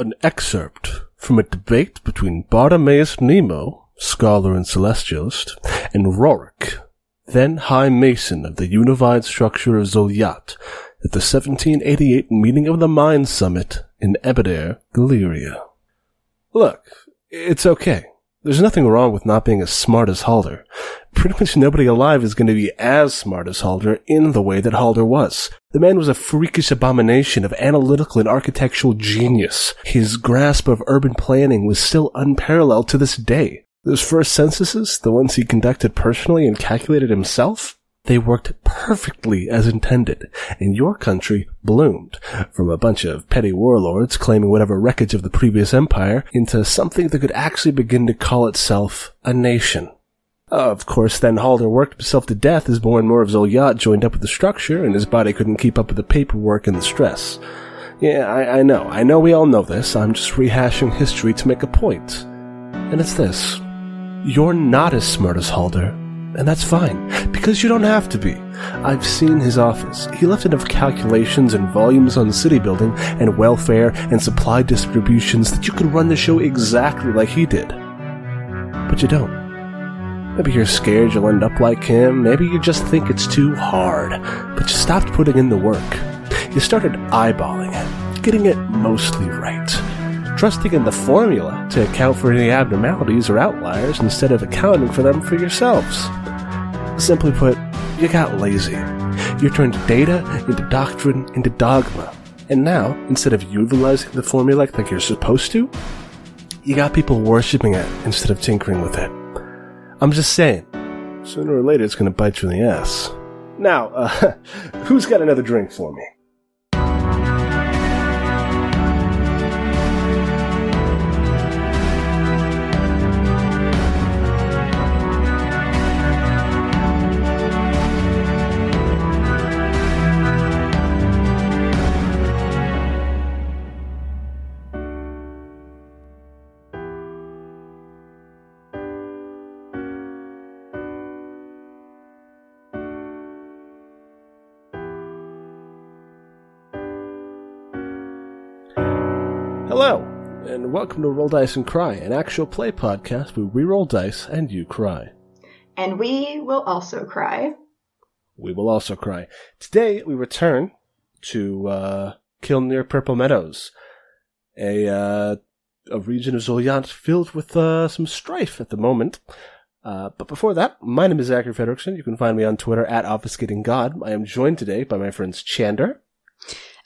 an excerpt from a debate between Bartimaeus Nemo, scholar and celestialist, and Rorik, then High Mason of the unified structure of Zolyat, at the 1788 meeting of the Mind Summit in Ebedair, Galeria. Look, it's okay. There's nothing wrong with not being as smart as Halder. Pretty much nobody alive is going to be as smart as Halder in the way that Halder was. The man was a freakish abomination of analytical and architectural genius. His grasp of urban planning was still unparalleled to this day. Those first censuses, the ones he conducted personally and calculated himself, they worked perfectly as intended, and your country bloomed from a bunch of petty warlords claiming whatever wreckage of the previous empire into something that could actually begin to call itself a nation. Of course, then Halder worked himself to death as more and more of Zolyat joined up with the structure, and his body couldn't keep up with the paperwork and the stress. Yeah, I, I know. I know we all know this. I'm just rehashing history to make a point. And it's this. You're not as smart as Halder, and that's fine, because you don't have to be. I've seen his office. He left enough calculations and volumes on city building and welfare and supply distributions that you could run the show exactly like he did. But you don't. Maybe you're scared you'll end up like him. Maybe you just think it's too hard. But you stopped putting in the work. You started eyeballing it, getting it mostly right. Trusting in the formula to account for any abnormalities or outliers instead of accounting for them for yourselves. Simply put, you got lazy. You turned data into doctrine into dogma. And now, instead of utilizing the formula like you're supposed to, you got people worshipping it instead of tinkering with it. I'm just saying, sooner or later it's going to bite you in the ass. Now, uh, who's got another drink for me? And welcome to Roll Dice and Cry, an actual play podcast where we roll dice and you cry. And we will also cry. We will also cry. Today we return to uh, Kilner Purple Meadows, a uh, a region of Zolyat filled with uh, some strife at the moment. Uh, but before that, my name is Zachary Fredrickson. You can find me on Twitter at Obfuscating God. I am joined today by my friends Chander.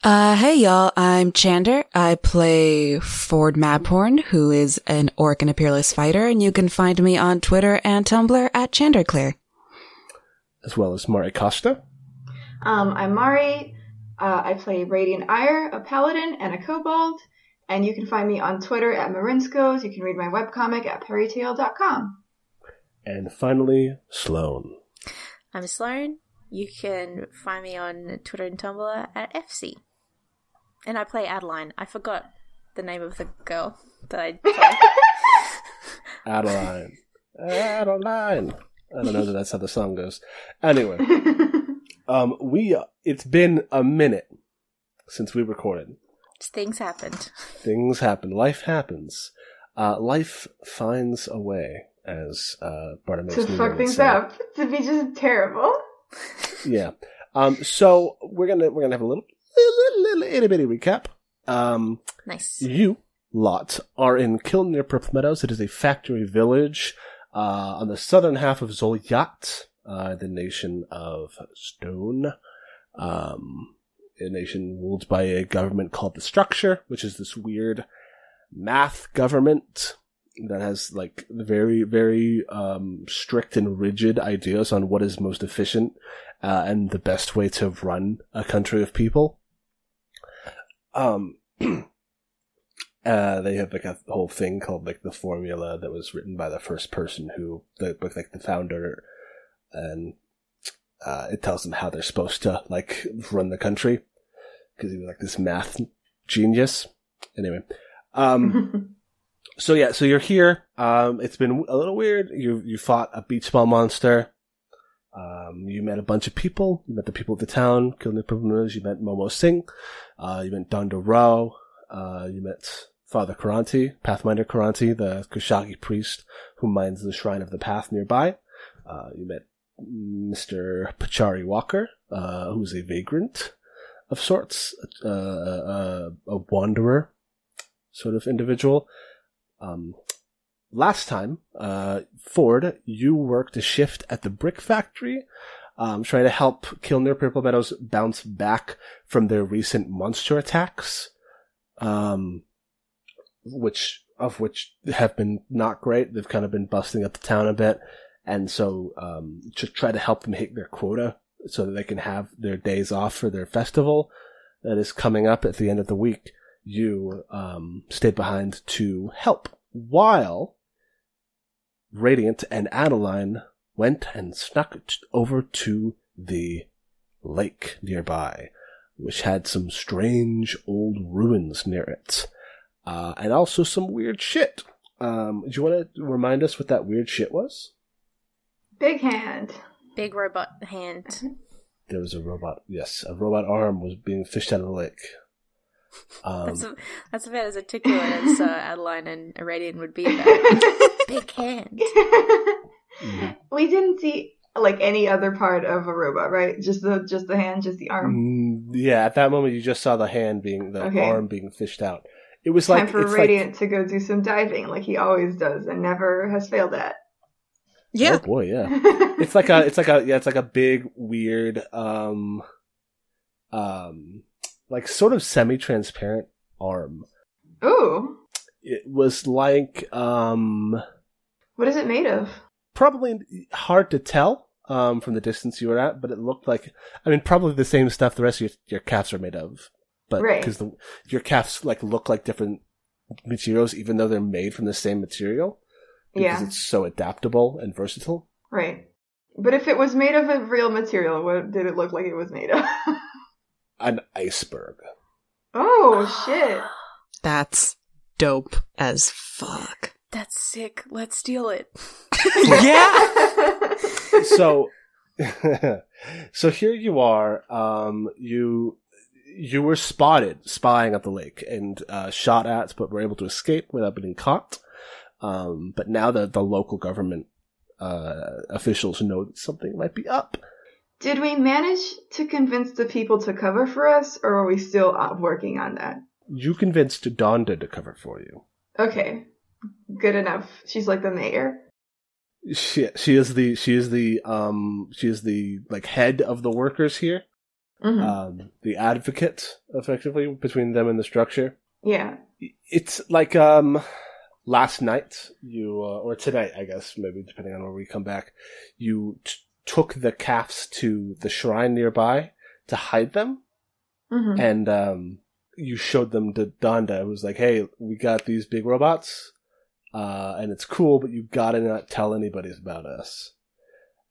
Uh, hey y'all, I'm Chander. I play Ford Mabhorn, who is an orc and a peerless fighter, and you can find me on Twitter and Tumblr at ChanderClear. as well as Mari Costa. Um, I'm Mari. Uh, I play Radiant Ire, a paladin and a kobold. And you can find me on Twitter at Marinskos. You can read my webcomic at perrytale.com. And finally, Sloan. I'm Sloan. You can find me on Twitter and Tumblr at FC. And I play Adeline. I forgot the name of the girl that I play. Adeline. Adeline. I don't know that that's how the song goes. Anyway, um, we, uh, it's been a minute since we recorded. Things happened. Things happen. Life happens. Uh, life finds a way, as, uh, Bartimaeus to Newman fuck things say. up. To be just terrible. Yeah. Um, so we're gonna, we're gonna have a little, little, little, itty bitty recap. Um, Nice. You lot are in Purple Meadows. It is a factory village uh, on the southern half of Zolyat, uh, the nation of Stone. Um, a nation ruled by a government called the Structure, which is this weird math government that has like very, very um, strict and rigid ideas on what is most efficient uh, and the best way to run a country of people. Um, uh, they have like a whole thing called like the formula that was written by the first person who the book like the founder, and uh, it tells them how they're supposed to like run the country because he was like this math genius. Anyway, um, so yeah, so you're here. Um, it's been a little weird. You you fought a beach ball monster. Um, you met a bunch of people. You met the people of the town, killed the. You met Momo Singh. Uh, you met Donda Rao. Uh, you met Father Karanti, Pathminder Karanti, the Kushagi priest who mines the Shrine of the Path nearby. Uh, you met Mr. Pachari Walker, uh, who's a vagrant of sorts, uh, uh, a wanderer sort of individual. Um, last time, uh, Ford, you worked a shift at the brick factory, um, trying to help Kilner Purple Meadows bounce back from their recent monster attacks, um, which of which have been not great. They've kind of been busting up the town a bit, and so um, to try to help them hit their quota so that they can have their days off for their festival that is coming up at the end of the week. You um, stayed behind to help while Radiant and Adeline went and snuck over to the lake nearby, which had some strange old ruins near it, uh, and also some weird shit. Um, do you want to remind us what that weird shit was? Big hand. Big robot hand. There was a robot. Yes, a robot arm was being fished out of the lake. Um, That's, a, that's about as articulate as uh, Adeline and Iradian would be about it. Big hand. We didn't see like any other part of a robot, right? Just the just the hand, just the arm. Mm, yeah, at that moment you just saw the hand being the Okay. arm being fished out. It was like Time for it's Radiant to go do some diving, like he always does, and never has failed at. Yeah. oh boy, yeah. it's like a it's like a yeah it's like a big weird um um like sort of semi-transparent arm Ooh, it was like um what is it made of? probably hard to tell um from the distance you were at but it looked like i mean probably the same stuff the rest of your, your calves are made of but Right. because the your calves like look like different materials even though they're made from the same material because Yeah, it's so adaptable and versatile right. But if it was made of a real material, what did it look like it was made of? an iceberg oh shit! That's dope as fuck. That's sick. Let's steal it. yeah. so so here you are um you you were spotted spying at the lake and uh, shot at but were able to escape without being caught um but now the the local government uh officials know that something might be up Did we manage to convince the people to cover for us, or are we still working on that? you convinced Donda to cover for you Okay, good enough. She's like the mayor. she she is the she is the um she is the like head of the workers here hmm um the advocate effectively between them and the structure yeah. it's like um last night you uh, or tonight i guess maybe depending on where we come back you t- took the calves to the shrine nearby to hide them hmm and um you showed them to donda it was like hey we got these big robots uh and it's cool but you gotta not tell anybody about us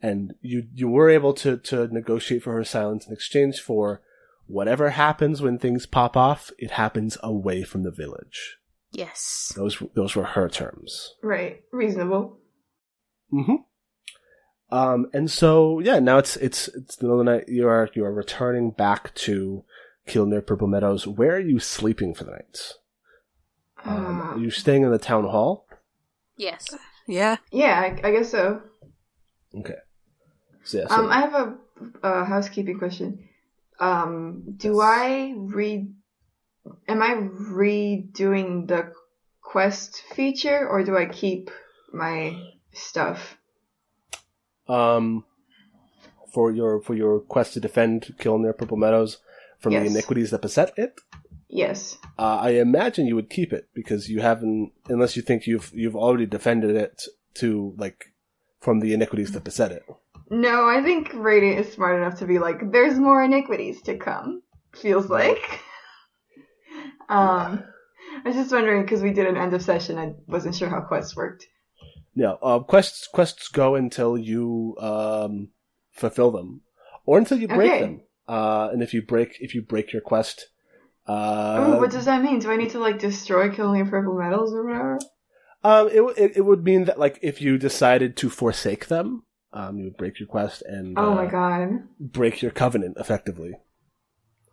and you you were able to to negotiate for her silence in exchange for whatever happens when things pop off it happens away from the village Yes. those those were her terms. Right. Reasonable. Mm-hmm. Um, and so yeah, now it's it's it's the middle of the night. You are you are returning back to Kilner Purple Meadows. Where are you sleeping for the night? Um, are you staying in the town hall? Yes. Yeah. yeah, I, I guess so. Okay. So yeah, so Um, I have a, a housekeeping question. Um, do Yes. I read? Am I redoing the quest feature, or do I keep my stuff? Um, for your for your quest to defend Kilner Purple Meadows from the iniquities that beset it, Yes. uh, I imagine you would keep it because you haven't, unless you think you've you've already defended it to like from the iniquities that beset it. No, I think Radiant is smart enough to be like, "There's more iniquities to come." Feels like. um, I was just wondering because we did an end of session. I wasn't sure how quests worked. No, uh, quests quests go until you um, fulfill them, or until you break Okay. them. Uh, and if you break if you break your quest, uh, oh, what does that mean? Do I need to like destroy Kilner Purple Meadows or whatever? um, it, it it would mean that like if you decided to forsake them, um, you would break your quest and Oh uh, my god. break your covenant effectively.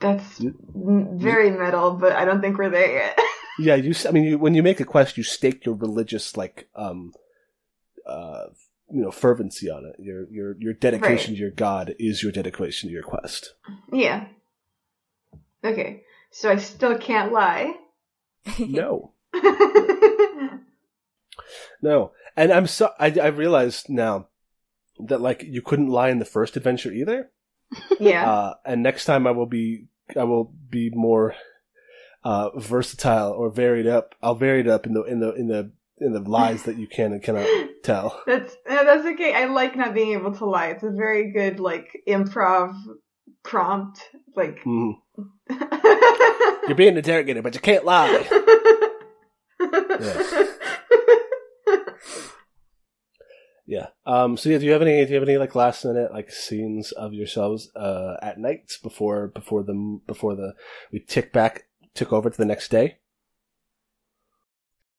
That's You- very metal, but I don't think we're there yet. Yeah, you. I mean, you, when you make a quest, you stake your religious like, um, uh, you know, fervency on it. Your your your dedication Right. to your god is your dedication to your quest. Yeah. Okay, so I still can't lie. No, no, and I'm so. I I realized now that like you couldn't lie in the first adventure either. yeah. Uh, and next time I will be I will be more uh, versatile or varied up. I'll vary it up in the in the in the in the lies that you can and cannot tell. That's that's okay. I like not being able to lie. It's a very good like improv prompt. Like Mhm. You're being interrogated, but you can't lie. Yeah. Um. So yeah, do you have any? Do you have any like last minute like scenes of yourselves uh at night before before the before the we tick back took over to the next day?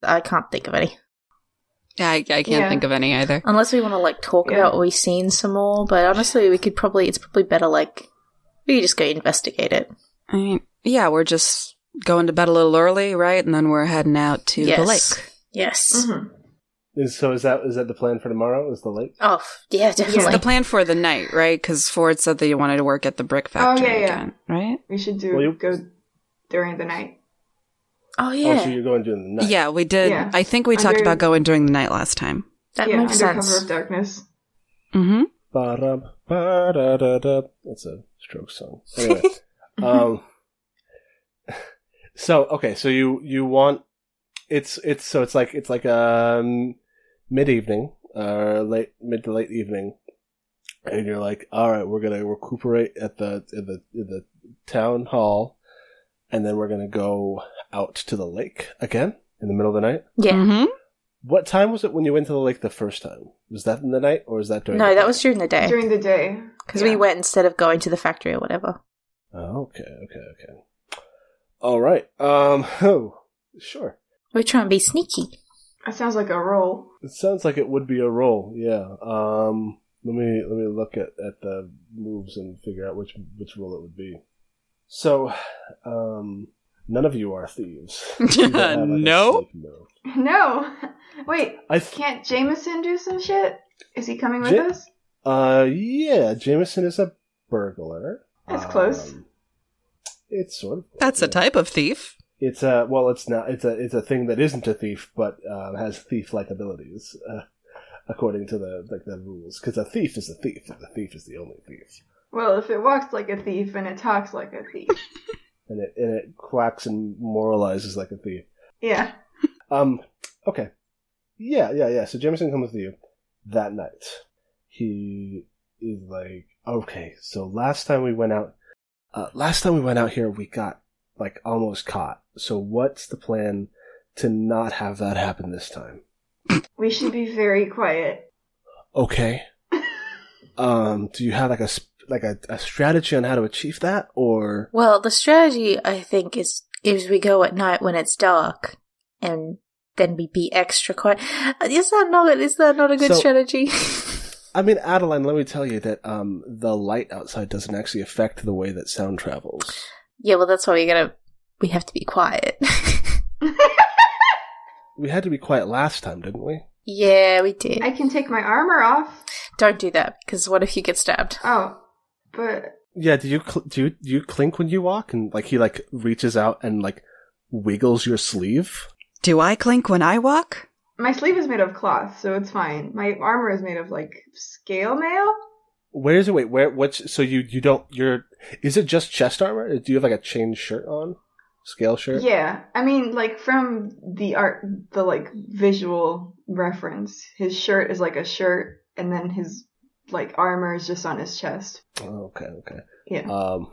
I can't think of any. Yeah, I, I can't Yeah. think of any either. Unless we want to like talk Yeah. about what we've seen some more, but honestly, we could probably it's probably better like we could just go investigate it. I mean, yeah, we're just going to bed a little early, right? And then we're heading out to yes. the lake. Yes. Mhm. Is, so is that is that the plan for tomorrow? Is the lake? Oh f- yeah, It's definitely. the plan for the night, right? Because Ford said that you wanted to work at the brick factory oh, yeah, yeah. again, right? We should do Well, you- go during the night. Oh Oh, yeah, so you're going during the night? Yeah, we did. Yeah. I think we talked Under- about going during the night last time. that yeah, makes under sense. cover of darkness. Mm-hmm. Ba-dum, ba-da-da-da. That's a stroke song. Anyway, um, so okay, so you you want it's it's so it's like it's like um mid evening, uh, late mid to late evening, and you're like, all right, we're gonna recuperate at the in the in the town hall, and then we're gonna go out to the lake again in the middle of the night. Yeah. Mm-hmm. What time was it when you went to the lake the first time? Was that in the night or was that during? No, the that day? was during the day During the day. because Yeah. we went instead of going to the factory or whatever. Oh, okay, okay, okay. All right. Um. Oh, sure. We're trying to be sneaky. That sounds like a roll. It sounds like it would be a roll. Yeah. Um. Let me let me look at, at the moves and figure out which which roll it would be. So, um, none of you are thieves. You have, like, No? No. Wait, I th- can't Jameson do some shit? Is he coming with Ja- us? uh yeah. Jameson is a burglar. That's close. Um, It's sort of. That's a type of thief. It's a well, it's not. It's a it's a thing that isn't a thief, but uh, has thief-like abilities, uh, according to the like the rules. Because a thief is a thief, and the thief is the only thief, Well, if it walks like a thief and it talks like a thief. and it and it quacks and moralizes like a thief. yeah. Um. Okay. Yeah, yeah, yeah. So Jameson comes with you that night. He is like, okay. So last time we went out, uh, last time we went out here, we got like almost caught. So what's the plan to not have that happen this time? We should be very quiet. Okay. um, do you have like a sp- like a, a strategy on how to achieve that, or Well, the strategy I think is is we go at night when it's dark, and then we be extra quiet. Is that not is that not a good So- strategy? I mean, Adeline, let me tell you that um, the light outside doesn't actually affect the way that sound travels. yeah, well, that's why we gotta we have to be quiet. We had to be quiet last time, didn't we? yeah, we did. I can take my armor off. Don't do that because what if you get stabbed? Oh, but Yeah. Do you cl- do you, do you clink when you walk, and like he like reaches out and like wiggles your sleeve? Do I clink when I walk? my sleeve is made of cloth, so it's fine. My armor is made of like scale mail. Where is it? Wait, where? What's so you you don't you're? Is it just chest armor? Do you have like a chain shirt on, scale shirt? Yeah, I mean, like from the art, the like visual reference, his shirt is like a shirt, and then his like armor is just on his chest. Oh, okay, okay. Yeah. Um,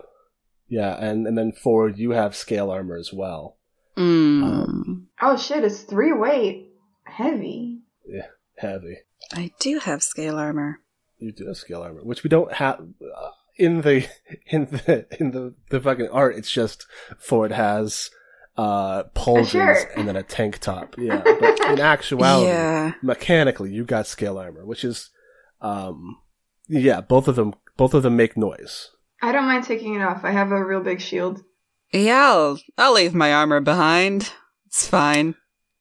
yeah, and and then forward you have scale armor as well. Mm. Um, Oh shit! It's three weight, heavy. Yeah, heavy. I do have scale armor. You do have scale armor, which we don't have uh, in the in the in the the fucking art. It's just Ford has uh pauldrons shirt. and then a tank top. Yeah, but in actuality, Yeah. mechanically, you got scale armor, which is um yeah, both of them both of them make noise. I don't mind taking it off. I have a real big shield. Yeah, I'll, I'll leave my armor behind. It's fine.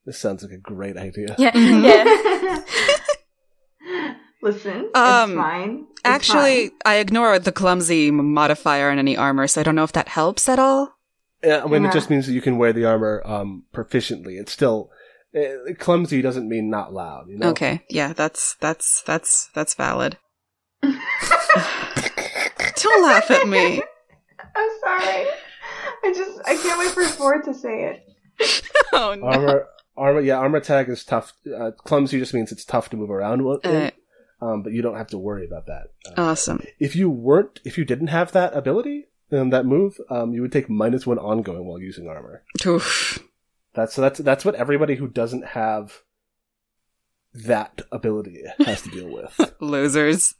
This sounds like a great idea. Yeah, yeah. Listen, Um, it's fine. It's Actually, fine. I ignore the clumsy modifier on any armor, so I don't know if that helps at all. Yeah, when Yeah. it just means that you can wear the armor um, proficiently. It's still uh, clumsy doesn't mean not loud. You know? Okay, yeah, that's that's that's that's valid. don't laugh at me. I'm sorry. I just I can't wait for Ford to say it. Oh no. Armor, armor, yeah, armor tag is tough. Uh, clumsy just means it's tough to move around with, Uh, um, but you don't have to worry about that. Uh, awesome. if you weren't, if you didn't have that ability, and that move, um, you would take minus one ongoing while using armor. Oof. That's so that's that's what everybody who doesn't have that ability has to deal with. Losers.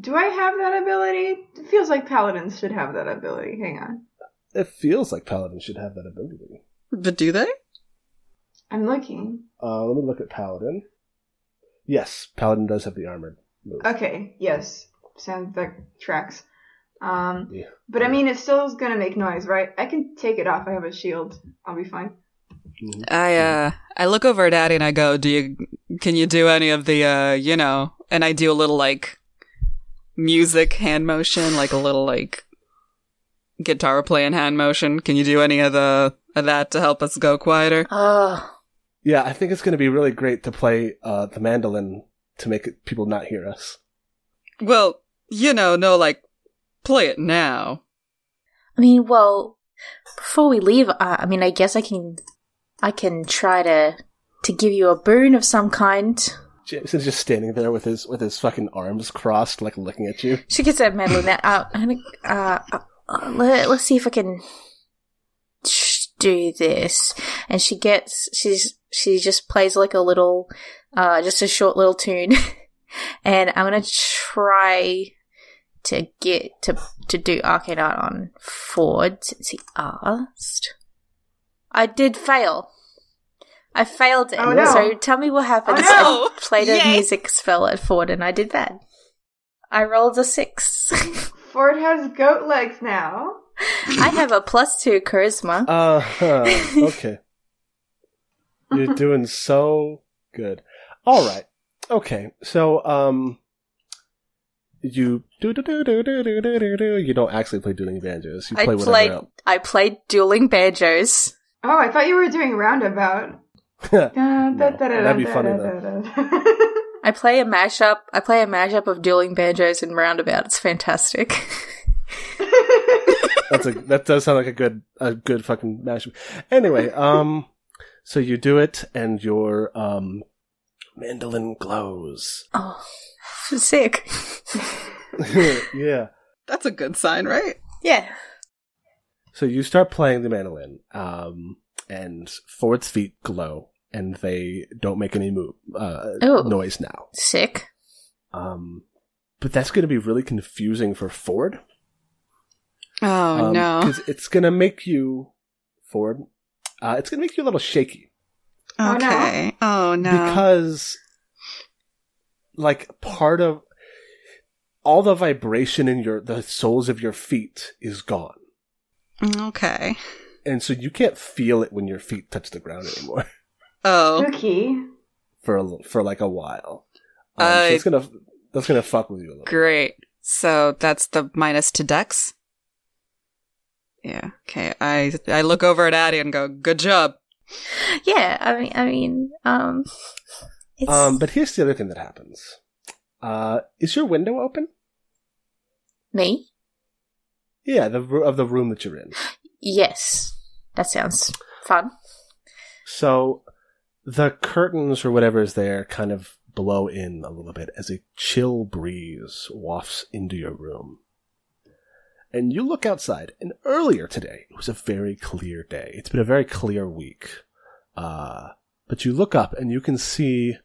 Do I have that ability? It feels like paladins should have that ability. Hang on. it feels like paladins should have that ability. But do they? I'm looking. Uh, let me look at paladin. Yes, paladin does have the armored move. Okay, yes. Sounds like tracks. Um Yeah. but I mean it still is gonna make noise, right? I can take it off. I have a shield. I'll be fine. Mhm. I uh I look over at Addie and I go, "Do you can you do any of the uh, you know?" And I do a little like music hand motion, like a little like guitar playing hand motion. Can you do any of the of that to help us go quieter? Oh, Yeah, I think it's going to be really great to play uh, the mandolin to make it, people not hear us. Well, you know, no like play it now. I mean, well, before we leave, uh, I mean, I guess I can, I can try to to give you a boon of some kind. Jameson's just standing there with his with his fucking arms crossed, like looking at you. She gets medal out. Uh, uh, uh, let, let's see if I can do this. And she gets, she's, she just plays like a little, uh, just a short little tune. and I'm gonna try to get to to do arcane art on Ford since he asked. I did fail. I failed it. Oh, no. So tell me what happened. Oh, So no. I played a Yay. music spell at Ford and I did bad. I rolled a six. Ford has goat legs now. I have a plus two charisma. Uh huh. Okay. You're doing so good. All right. Okay. So, um, you do do do do do do do do do. You don't actually play dueling banjos. You play whatever played. else. I played dueling banjos. Oh, I thought you were doing roundabout. No, that'd be funny, though. I play a mashup. I play a mashup of dueling banjos and roundabout. It's fantastic. That's a that does sound like a good a good fucking mashup. Anyway, um, so you do it, and your um mandolin glows. oh, sick. yeah. That's a good sign, right? Yeah. So you start playing the mandolin, um, and Ford's feet glow, and they don't make any move uh, Oh. noise now. Sick. Um, but that's going to be really confusing for Ford. Oh no. because it's going to make you Ford. Uh, it's going to make you a little shaky Oh, no. Okay. Oh no. because, like, part of all the vibration in your the soles of your feet is gone. okay. and so you can't feel it when your feet touch the ground anymore Oh. Spooky. for a, l- for like a while. Um, so it's gonna that's gonna fuck with you a little. Great. So that's the minus to dex. Yeah. Okay. I I look over at Addie and go, "Good job." Yeah. I mean. I mean. Um. It's, Um, but here's the other thing that happens. Uh, is your window open? me. Yeah, the of the room that you're in. Yes. That sounds fun. So the curtains or whatever is there kind of blow in a little bit as a chill breeze wafts into your room. And you look outside, and earlier today, it was a very clear day. It's been a very clear week. Uh, but you look up and you can see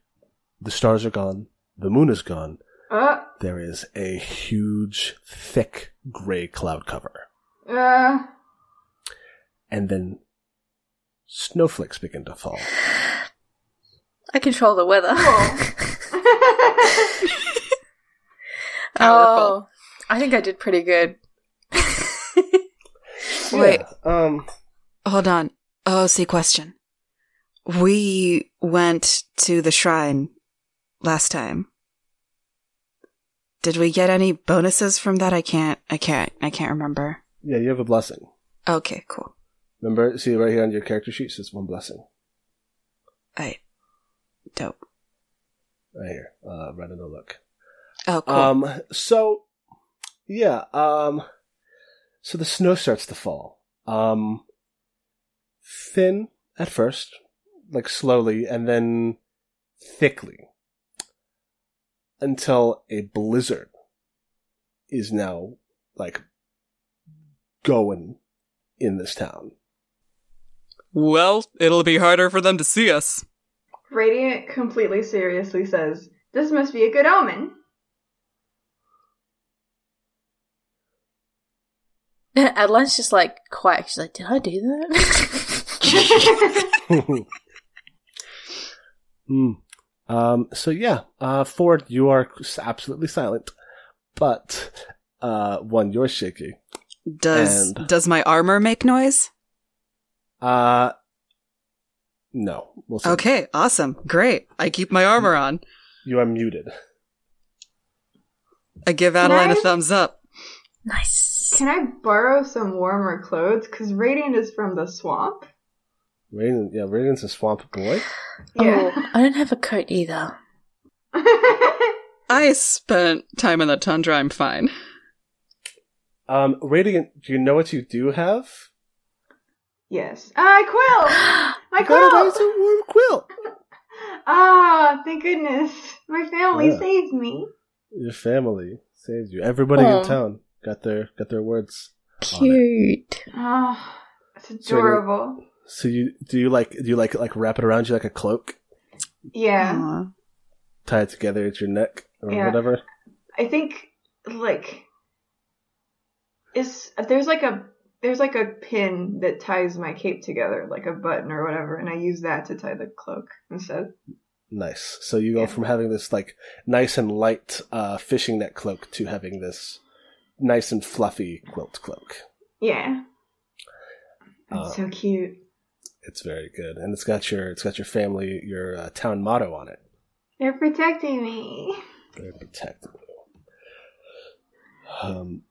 the stars are gone, the moon is gone. Uh, There is a huge, thick gray cloud cover. uh, And then snowflakes begin to fall. I control the weather. Powerful. Oh, I think I did pretty good. Wait. Yeah, um, Hold on. Oh, see question. we went to the shrine last time. Did we get any bonuses from that? I can't, I can't, I can't remember. Yeah, you have a blessing. Okay, cool. Remember, see right here on your character sheet says one blessing. Alright. Dope. Right here. Uh, right in the look. Oh, cool. Um, so, yeah, um, so the snow starts to fall. Um, thin at first, like slowly, and then thickly. Until a blizzard is now, like, going in this town. well, it'll be harder for them to see us. Radiant completely seriously says, This must be a good omen. Adeline's just like quiet. She's like, "Did I do that?" Hmm. Um, so yeah, uh, Ford, you are absolutely silent, but, uh, one, you're shaky. Does And- does my armor make noise? Uh, no. We'll see. Okay, awesome. Great. I keep my armor on. You are muted. I give Adeline a thumbs up. nice. Can I borrow some warmer clothes? Because Radiant is from the swamp. Radiant, yeah, Radiant's a swamp boy. Yeah. Oh, I don't have a coat either. I spent time in the tundra. I'm fine. Um, Radiant, do you know what you do have? Yes. Ah, quill! My You got a warm quilt. Ah, thank goodness. My family Yeah. saved me. Your family saved you. Everybody Aw. in town got their got their words. Cute. Ah, it's adorable. So you do you like do you like like wrap it around you like a cloak, Yeah. Tie it together at your neck or Yeah. whatever? I think like is there's like a there's like a pin that ties my cape together, like a button or whatever, and I use that to tie the cloak instead. Nice. So you go Yeah. from having this like nice and light uh, fishing net cloak to having this nice and fluffy quilt cloak. Yeah. It's Uh, so cute. It's very good, and it's got your it's got your family your uh, town motto on it. They're protecting me. They're protecting you. Um,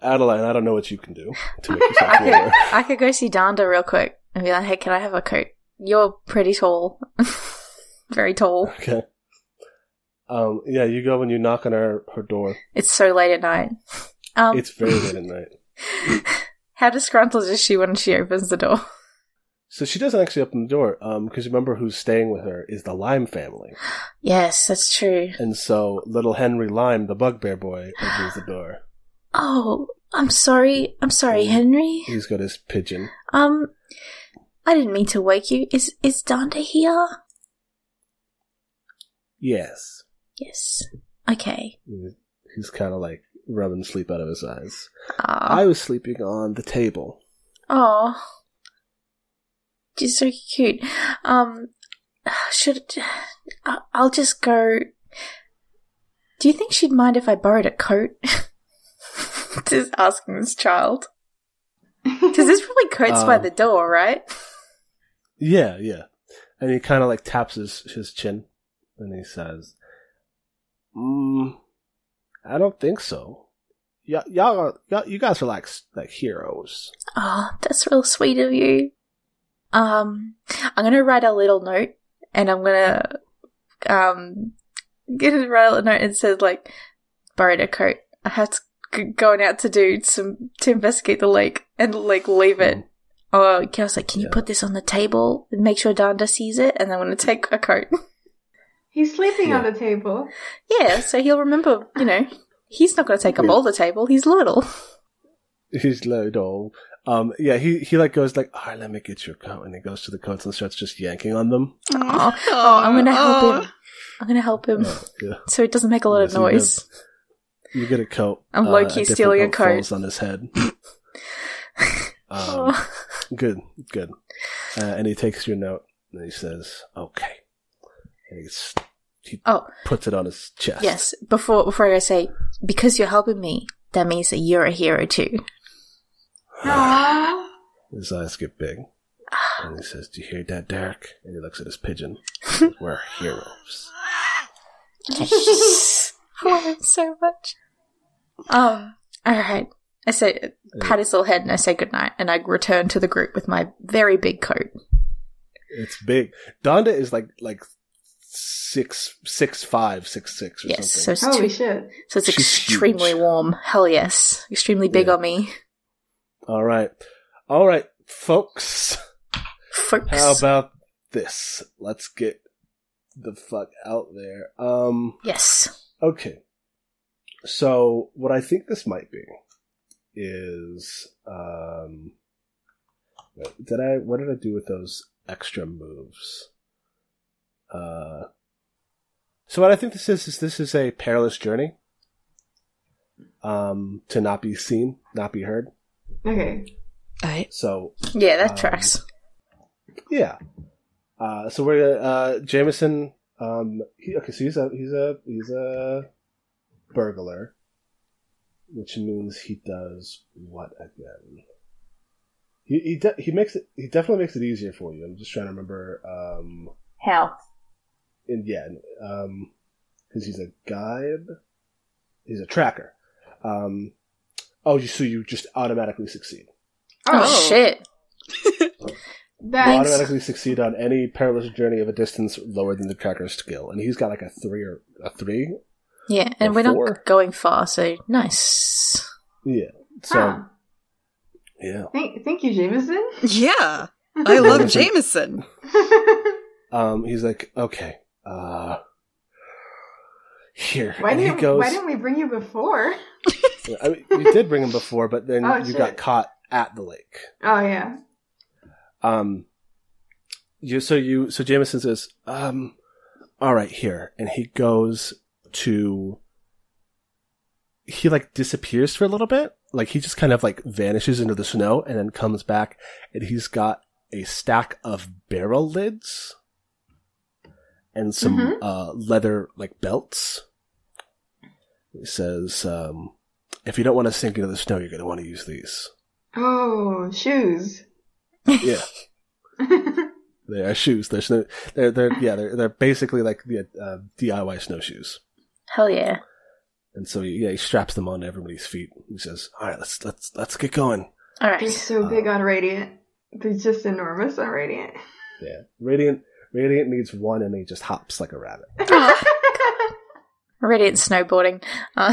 Adeline, I don't know what you can do to make yourself I could, I could go see Donda real quick and be like, "Hey, can I have a coat? You're pretty tall, very tall. Okay. Um, yeah, you go and you knock on her her door. It's so late at night. Um, It's very late at night. how disgruntled is she when she opens the door? So she doesn't actually open the door, um, because remember who's staying with her is the Lime family. Yes, that's true. And so little Henry Lime, the bugbear boy, opens the door. Oh, I'm sorry. I'm sorry, Henry. He's got his pigeon. Um, I didn't mean to wake you. Is is Donda here? Yes. Yes. Okay. He's kind of like rubbing sleep out of his eyes. Ah. I was sleeping on the table. Oh, she's so cute. Um, should I'll just go. Do you think she'd mind if I borrowed a coat? just asking this child. Because this probably coats by Um, the door, right? Yeah, yeah. And he kind of like taps his, his chin and he says, mm, I don't think so. Y- y'all, are, y'all, you guys are like, like heroes. Oh, that's real sweet of you. Um, I'm gonna write a little note, and I'm gonna um, gonna write a little note and says like, borrowed a coat. I had to g- going out to do some to investigate the lake and like leave it. Oh, I was like, can you put this on the table and make sure Donda sees it? And I'm gonna take a coat. He's sleeping on the table. yeah, so he'll remember. You know, he's not gonna take up Yeah. all the table. He's little. He's little. Um, yeah, he, he like goes like, alright, let me get your coat. And he goes to the coats and starts just yanking on them. Oh, oh, I'm gonna help him. I'm gonna help him Uh, yeah. so it doesn't make a lot Yeah, of so you noise. Get- You get a coat. I'm uh, low-key different stealing a coat. Falls on his head. um, Oh. Good, good. Uh, and he takes your note and he says, "Okay." And he's, he Oh. puts it on his chest. Yes, before before I say, because you're helping me, that means that you're a hero too. His eyes get big. And he says, "Do you hear that, Derek?" And he looks at his pigeon. We're heroes. I love it so much. Um, alright. I say, pat his little head and I say goodnight, and I return to the group with my very big coat. It's big. Donda is like like six six five six six or Yes, so something. it's, Holy too, shit. so it's She's extremely huge. warm. Hell yes. Extremely big Yeah. on me. All right, all right, folks. Folks. How about this? Let's get the fuck out there. Um. yes. Okay. So what I think this might be is um did I what did I do with those extra moves? Uh So what I think this is is this is a perilous journey. Um to not be seen, not be heard. Okay. All right. So Yeah, that Um, tracks. yeah. Uh, so we're uh, Jameson. Um, he, okay, so he's a he's a he's a burglar, which means he does what again? He he de- he makes it he definitely makes it easier for you. I'm just trying to remember. Um, How? and yeah, um, because he's a guide. He's a tracker. Um, oh, you so you just automatically succeed. Oh, Oh. shit. You That automatically succeed on any perilous journey of a distance lower than the tracker's skill, and he's got like a three or a three. Yeah, and Or we're four. not going far, so nice. Yeah. So Huh. yeah. Thank, thank you, Jameson. yeah, I love Jameson. Jameson. Um, he's like, okay, uh, here, why and he didn't goes. Why didn't we bring you before? I mean, you did bring him before, but then Oh, you shit. got caught at the lake. Oh yeah. Um, you so you so Jameson says, um, all right, here, and he goes to. He like disappears for a little bit, like he just kind of like vanishes into the snow, and then comes back, and he's got a stack of barrel lids and some Mhm. uh, leather like belts. He says, um, "If you don't want to sink into the snow, you're going to want to use these." Oh, shoes. Yeah. They are shoes. They're snow. They're they're yeah. They're they're basically like the uh, DIY snowshoes. Hell yeah. And so yeah, he straps them onto everybody's feet. He says, "All right, let's let's let's get going." All right. They're so big on Radiant. They're just enormous on Radiant. Yeah, Radiant Radiant needs one, and he just hops like a rabbit. Radiant snowboarding. Uh,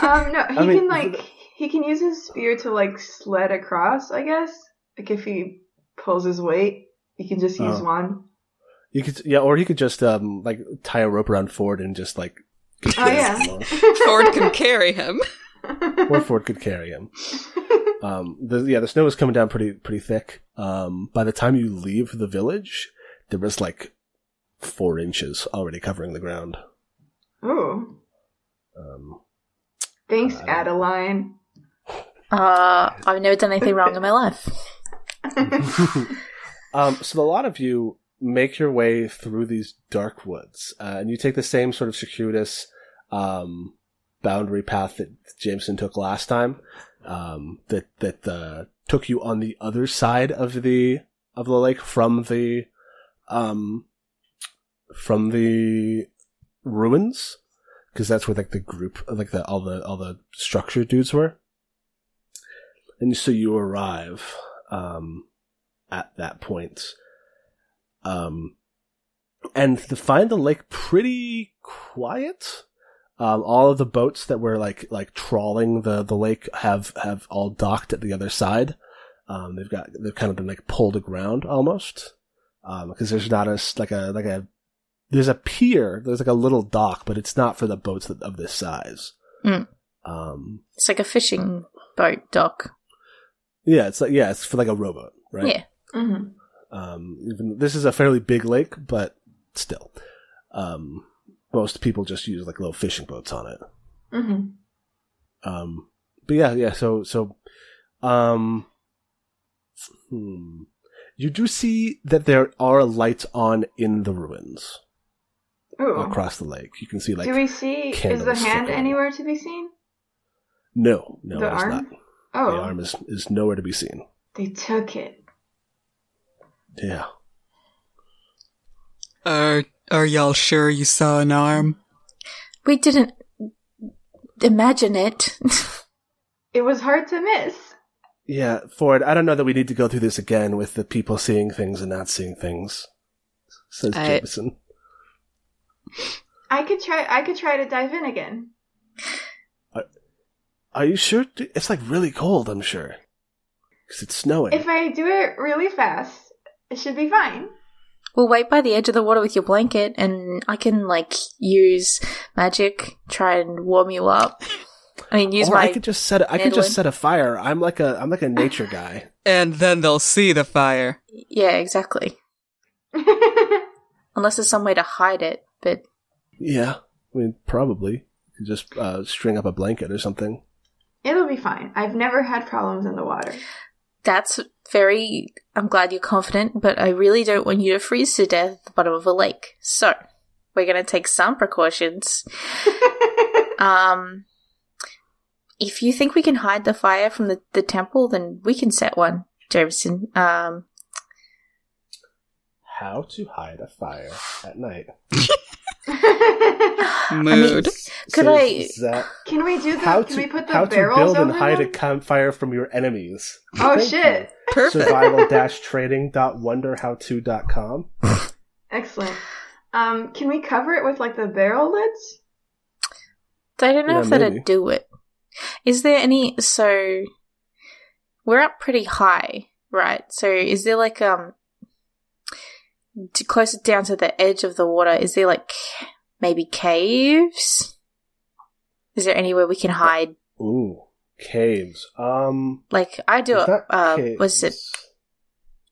um, no, he I mean, can like he can use his spear to like sled across. I guess like if he pulls his weight, he can just use Oh. one. You could yeah, or he could just um like tie a rope around Ford and just like. Oh yeah. Ford can carry him. or Ford could carry him. Um, the, yeah, the snow was coming down pretty pretty thick. Um, by the time you leave the village, there was like four inches already covering the ground. oh, Um, thanks, Uh, Adeline. uh, I've never done anything wrong in my life. um, so a lot of you make your way through these dark woods, uh, and you take the same sort of circuitous um, boundary path that Jameson took last time. Um, that that uh, took you on the other side of the of the lake from the um, from the ruins, because that's where like the group, like the all the all the structure dudes were. And so you arrive um, at that point, um, and to find the lake pretty quiet. Um, all of the boats that were like like trawling the, the lake have have all docked at the other side. Um, they've got they've kind of been like pulled aground almost because there's not a s- like a like a there's a pier there's like a little dock but it's not for the boats that, of this size. Mm. Um, It's like a fishing boat dock. yeah, it's like yeah, it's for like a rowboat, right? Yeah. hmm Um, even this is a fairly big lake, but still, um, most people just use like little fishing boats on it. hmm Um, but yeah, yeah. So, so, um, hmm. you do see that there are lights on in the ruins Ooh. across the lake. You can see like Do we see? Is the hand flickering. anywhere to be seen? no, no, the arm? not. Oh, The arm is is nowhere to be seen. they took it. Yeah. Are are y'all sure you saw an arm? We didn't imagine it. It was hard to miss. Yeah, Ford, I don't know that we need to go through this again with the people seeing things and not seeing things, says I- Jameson. I could try. I could try to dive in again. Are you sure? It's like really cold, I'm sure. Because it's snowing. If I do it really fast, it should be fine. we'll wait by the edge of the water with your blanket, and I can like use magic, try and warm you up. I mean, use or my I could just set. A, I could just set a fire. I'm like a. I'm like a nature guy. And then they'll see the fire. yeah, exactly. Unless there's some way to hide it, but Yeah, I mean probably. You could just uh, string up a blanket or something. It'll be fine. I've never had problems in the water. That's very. I'm glad you're confident, but I really don't want you to freeze to death at the bottom of a lake. So we're gonna take some precautions. Um, if you think we can hide the fire from the, the temple, then we can set one, Jameson. Um, How to hide a fire at night? Mood. Could So I- that can we do the? how can to we put the how to build and over hide a campfire from your enemies? Oh Thank shit! Perfect. Survival-trading.wonderhowto.com. Excellent. Um, can we cover it with like the barrel lids? I don't know Yeah, if that'd maybe. do it. Is there any? So we're up pretty high, right? So is there like um to closer down to the edge of the water? Is there like maybe caves? Is there anywhere we can hide? Ooh, caves. Um, Like I do is it. Uh, caves? was it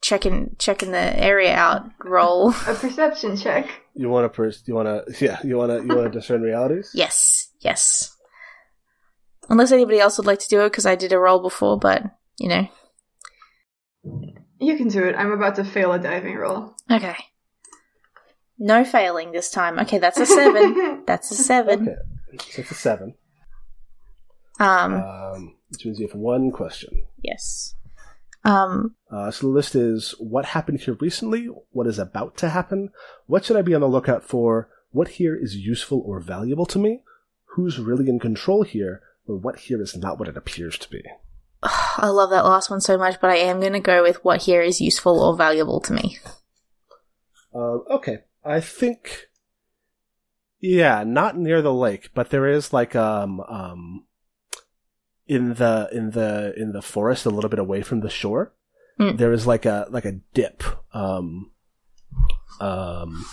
checking checking the area out? Roll. A perception check. You want to? Pers- you want to? Yeah, you want to? You want to discern realities? yes, yes. Unless anybody else would like to do it, because I did a roll before, but you know. You can do it. I'm about to fail a diving roll. Okay. No failing this time. Okay, that's a seven. that's a seven. Okay, so it's a seven. Um, Um, which means you have one question. yes. Um, Uh, so the list is what happened here recently, what is about to happen, what should I be on the lookout for, what here is useful or valuable to me, who's really in control here, or what here is not what it appears to be. I love that last one so much, but I am going to go with what here is useful or valuable to me. Um, okay, I think, yeah, not near the lake, but there is like um um in the in the in the forest, a little bit away from the shore. Mm. There is like a like a dip. Um, um,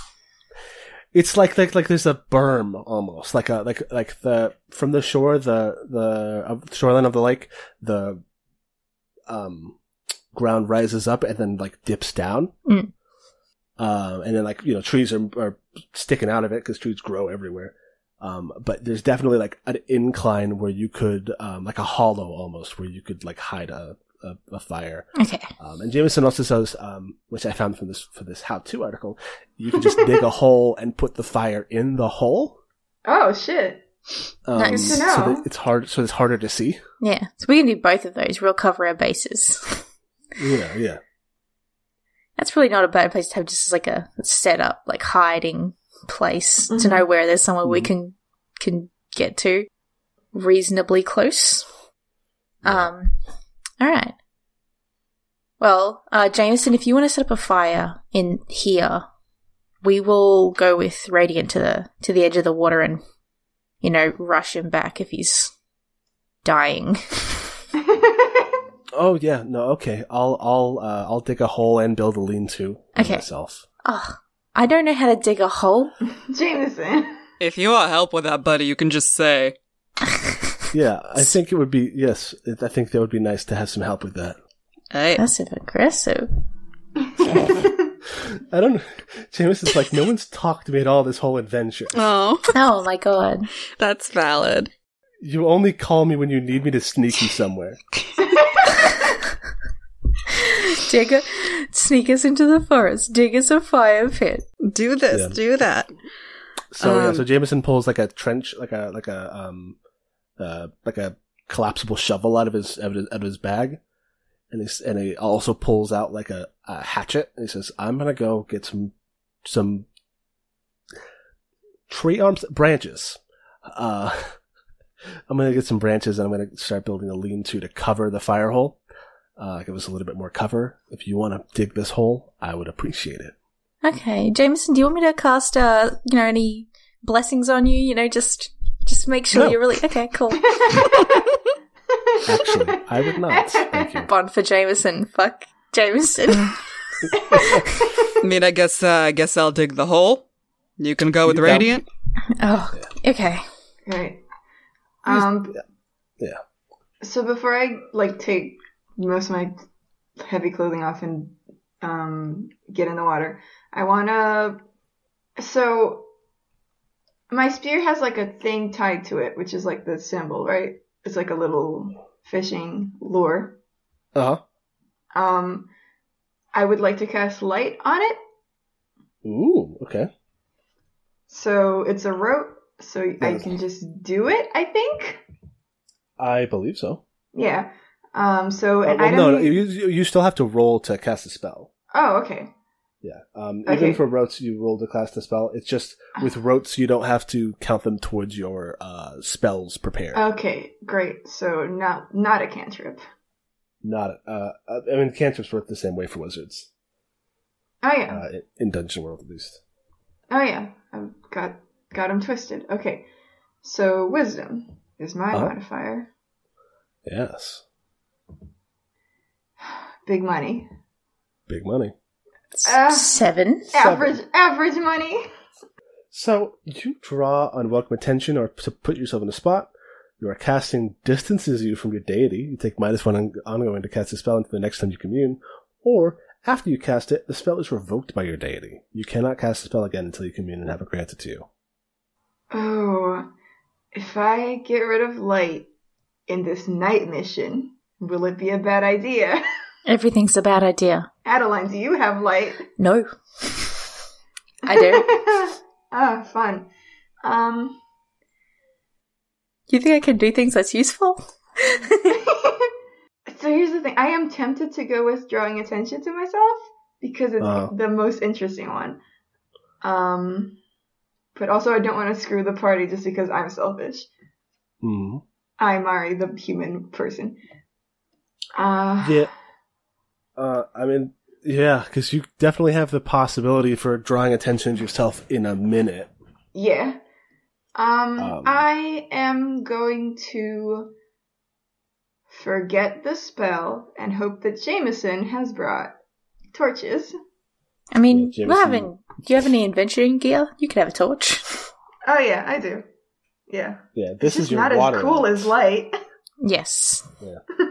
it's like like like there's a berm almost like a like like the from the shore the the shoreline of the lake the um ground rises up and then like dips down. Mm. Um, and then like you know trees are, are sticking out of it because trees grow everywhere. Um, but there's definitely like an incline where you could um, like a hollow almost where you could like hide a a, a fire. Okay. Um, and Jameson also says, um, which I found from this for this how-to article, you can just dig a hole and put the fire in the hole. Oh shit! Um, Nice to So know. that it's hard, so it's harder to see. Yeah. So we can do both of those. We'll cover our bases. Yeah, yeah. That's really not a bad place to have just like a setup, like hiding place to Mhm. know where there's somewhere we Mhm. can can get to reasonably close. Um, all right. Well, uh, Jameson, if you want to set up a fire in here, we will go with Radiant to the to the edge of the water and, you know, rush him back if he's dying. Oh yeah, no, okay. I'll I'll uh, I'll dig a hole and build a lean-to Okay. myself. Oh, I don't know how to dig a hole. Jameson. If you want help with that, buddy, you can just say. Yeah, I think it would be yes. I think that would be nice to have some help with that. Hey. Passive aggressive. I don't. Jameson's like no one's talked to me at all this whole adventure. Oh, Oh my god. that's valid. You only call me when you need me to sneak you somewhere. Dig a, sneak us into the forest. Dig us a fire pit. Do this. Yeah. Do that. So yeah, Um, so Jameson pulls like a trench, like a like a um, uh, like a collapsible shovel out of his out of his, bag, and he's, and he also pulls out like a, a hatchet. And he says, "I'm gonna go get some some tree arms branches. Uh, I'm gonna get some branches, and I'm gonna start building a lean-to to cover the fire hole. Uh, give us a little bit more cover. If you want to dig this hole, I would appreciate it." Okay, Jameson, do you want me to cast, uh, you know, any blessings on you? You know, just just make sure No. you're really okay. Cool. Actually, I would not. Thank you. Bond for Jameson. Fuck Jameson. I mean, I guess uh, I guess I'll dig the hole. You can go with You go. radiant. oh, okay. Right. Um. Yeah. So before I like take most of my heavy clothing off and um get in the water, I wanna. So my spear has like a thing tied to it, which is like the symbol, right? It's like a little fishing lure. Uh huh. Um, I would like to cast light on it. Ooh. Okay. So it's a rope, so I can just do it. I think. I believe so. Yeah. Um. So Uh, well, no, no, you you you still have to roll to cast a spell. Oh, okay. Yeah. Um, Okay. Even for rotes, you roll to class a spell. It's just with rotes, you don't have to count them towards your uh, spells prepared. Okay, great. So not not a cantrip. Not. Uh, I mean, cantrips work the same way for wizards Oh yeah. uh, in- in Dungeon World, at least. oh yeah. I've got got them twisted. Okay. So wisdom is my Uh-huh. modifier. Yes. Big money. Big money. Ah. Seven. Average average money. So you draw unwelcome attention or to put yourself in a spot. You are casting distances you from your deity. You take minus one ongoing to cast a spell until the next time you commune. Or after you cast it, the spell is revoked by your deity. You cannot cast the spell again until you commune and have it granted to you. Oh, if I get rid of light in this night mission, will it be a bad idea? Everything's a bad idea. Adeline, do you have light? No. I do. ah, fun. Um, You think I can do things that's useful? so here's the thing. I am tempted to go with drawing attention to myself because it's Uh-huh. the most interesting one. Um, but also I don't want to screw the party just because I'm selfish. hmm I Mari, the human person. Uh, Yeah. Uh, I mean, yeah, because you definitely have the possibility for drawing attention to yourself in a minute. Yeah. Um, Um, I am going to forget the spell and hope that Jameson has brought torches. I mean, Yeah, we're Jameson- having. Do you have any adventuring gear? You could have a torch. Oh yeah, I do. Yeah. Yeah, this it's is your not water. as cool lamp. as light. Yes.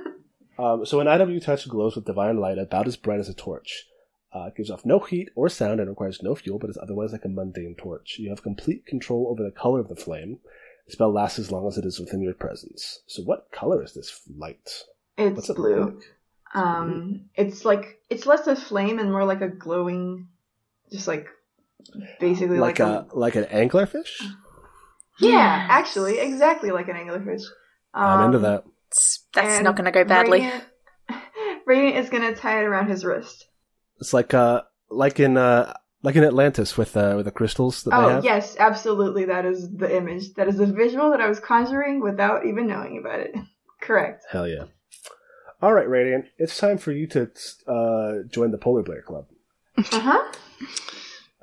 Um, so an item you touch glows with divine light about as bright as a torch. Uh, it gives off no heat or sound and requires no fuel, but is otherwise like a mundane torch. You have complete control over the color of the flame. The spell lasts as long as it is within your presence. So what color is this light? It's What's it blue. look like? Um, it's like it's less a flame and more like a glowing, just like basically Like, like, a like an anglerfish? yeah, actually, exactly like an anglerfish. Um, I'm into that. It's- that's and not going to go badly. Radiant, Radiant is gonna tie it around his wrist. It's like uh like in uh like in Atlantis with uh with the crystals that they Oh have. yes, absolutely. That is the image. That is the visual that I was conjuring without even knowing about it. Correct. Hell yeah. All right, Radiant. It's time for you to uh, join the Polar Bear Club. Uh huh.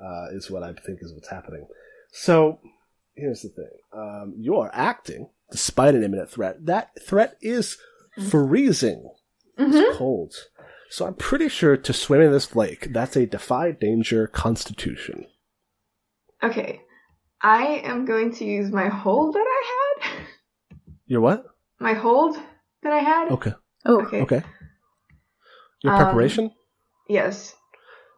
uh, is what I think is what's happening. So here's the thing: um, you are acting despite an imminent threat. That threat is freezing. hmm It's cold. So I'm pretty sure to swim in this lake, that's a defy danger constitution. Okay. I am going to use my hold that I had. Your what? My hold that I had. Okay. Oh, Okay. Okay. Your Um, preparation. Yes.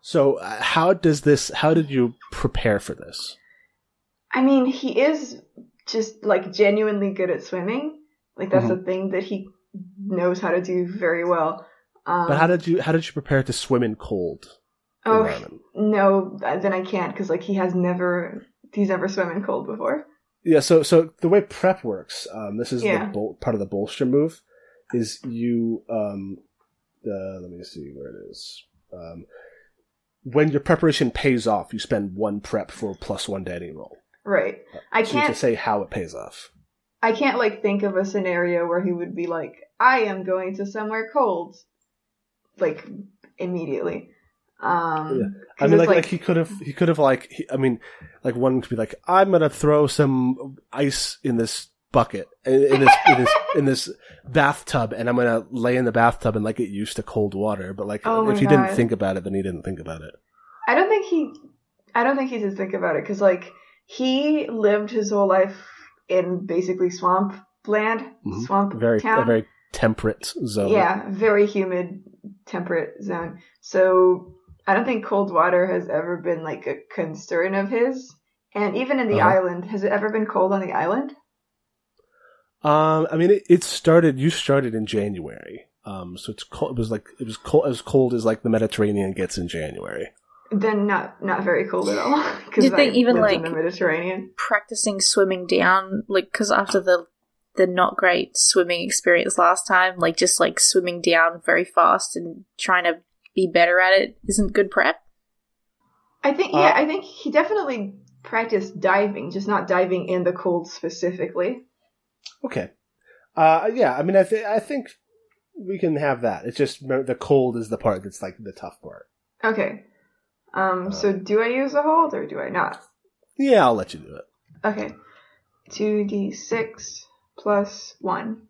So uh, how does this? How did you prepare for this? I mean, he is just like genuinely good at swimming. Like that's Mm-hmm. a thing that he knows how to do very well. Um, But how did you? How did you prepare to swim in cold Oh no, then I can't because like he has never he's never swum in cold before. Yeah, so so the way prep works, um, this is Yeah. the bol- part of the bolster move, is you um, uh, let me see where it is. Um, when your preparation pays off, you spend one prep for plus one to any roll. Right. I So you can can't. say how it pays off. I can't like think of a scenario where he would be like, "I am going to somewhere cold," like immediately. Um, Yeah. I mean, it's like, like he could have, he could have, like, he, I mean, like one could be like, I'm gonna throw some ice in this bucket, in, in this, in this, in this bathtub, and I'm gonna lay in the bathtub and like get used to cold water. But like, Oh if he didn't think about it, then he didn't think about it. I don't think he. I don't think he did think about it because like he lived his whole life in basically swamp land, Mhm. swamp Very, town. a very temperate zone. Yeah, very humid, temperate zone. So I don't think cold water has ever been like a concern of his. And even in the Uh-huh. island, has it ever been cold on the island? Um, I mean, it, it started. You started in January. Um, so it's cold. It was like it was cold as cold as like the Mediterranean gets in January. Then not not very cold at all. Because Did they even, in like- the Mediterranean? Practicing swimming down, like, because after the the not great swimming experience last time, like just like swimming down very fast and trying to be better at it isn't good prep. I think Uh, yeah, I think he definitely practiced diving, just not diving in the cold specifically. Okay. Uh, yeah. I mean, I th- I think we can have that. It's just the cold is the part that's like the tough part. Okay. Um. Uh. so do I use a hold or do I not? Yeah, I'll let you do it. Okay. Two d six plus one.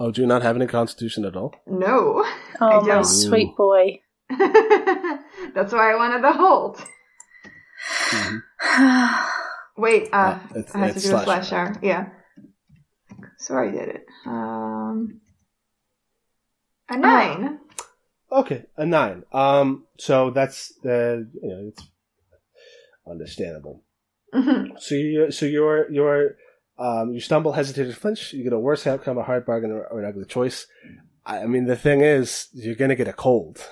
Oh, do you not have any constitution at all? No. Oh I my don't. sweet boy. That's why I wanted the hold. Wait, uh, Uh, it's- I have to it's do a slash slash shower. Yeah. So I did it. Um, a nine. Okay, a nine. Um, so that's the you know it's understandable. Mhm. So you so you're you're um you stumble, hesitate, flinch. You get a worse outcome, a hard bargain, or, an ugly choice. I, I mean, the thing is, you're gonna get a cold.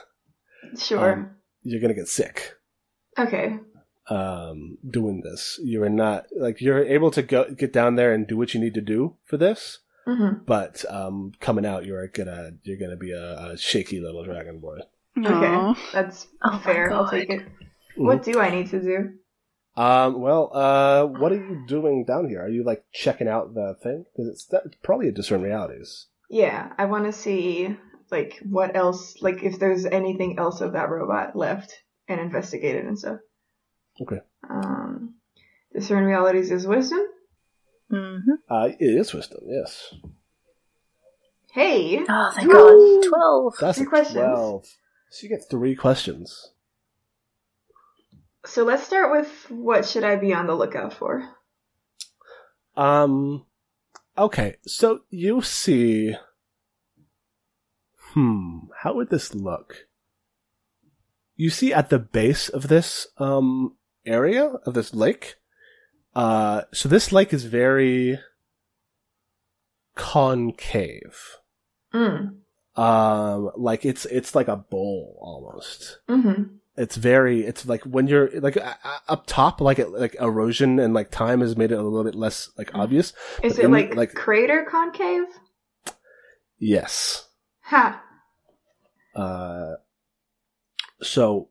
Sure. Um, You're gonna get sick. okay. um, doing this. You're not like you're able to go get down there and do what you need to do for this, hmm but um, coming out, you're gonna you're gonna be a, a shaky little dragon boy. Okay. That's Oh fair. I'll take it. What do I need to do? Um, well, uh, what are you doing down here? Are you like checking out the thing? Because it's, it's probably a discern realities. Yeah, I want to see like what else, like if there's anything else of that robot left and investigate it and stuff. Okay. Um, discern realities is wisdom. Hmm Uh, it is wisdom. Yes, Hey, Oh, thank Woo! God. 12. that's Three questions. twelve. So you get three questions. so let's start with what should I be on the lookout for? Um, okay, so you see, hmm, how would this look? You see at the base of this, um, area, of this lake, uh, so this lake is very concave. Mm. Um, like it's, it's like a bowl almost Mm-hmm. it's very it's like when you're like uh, up top like it, like erosion and like time has made it a little bit less like obvious Is But it in- like, like- crater concave? yes Ha. uh so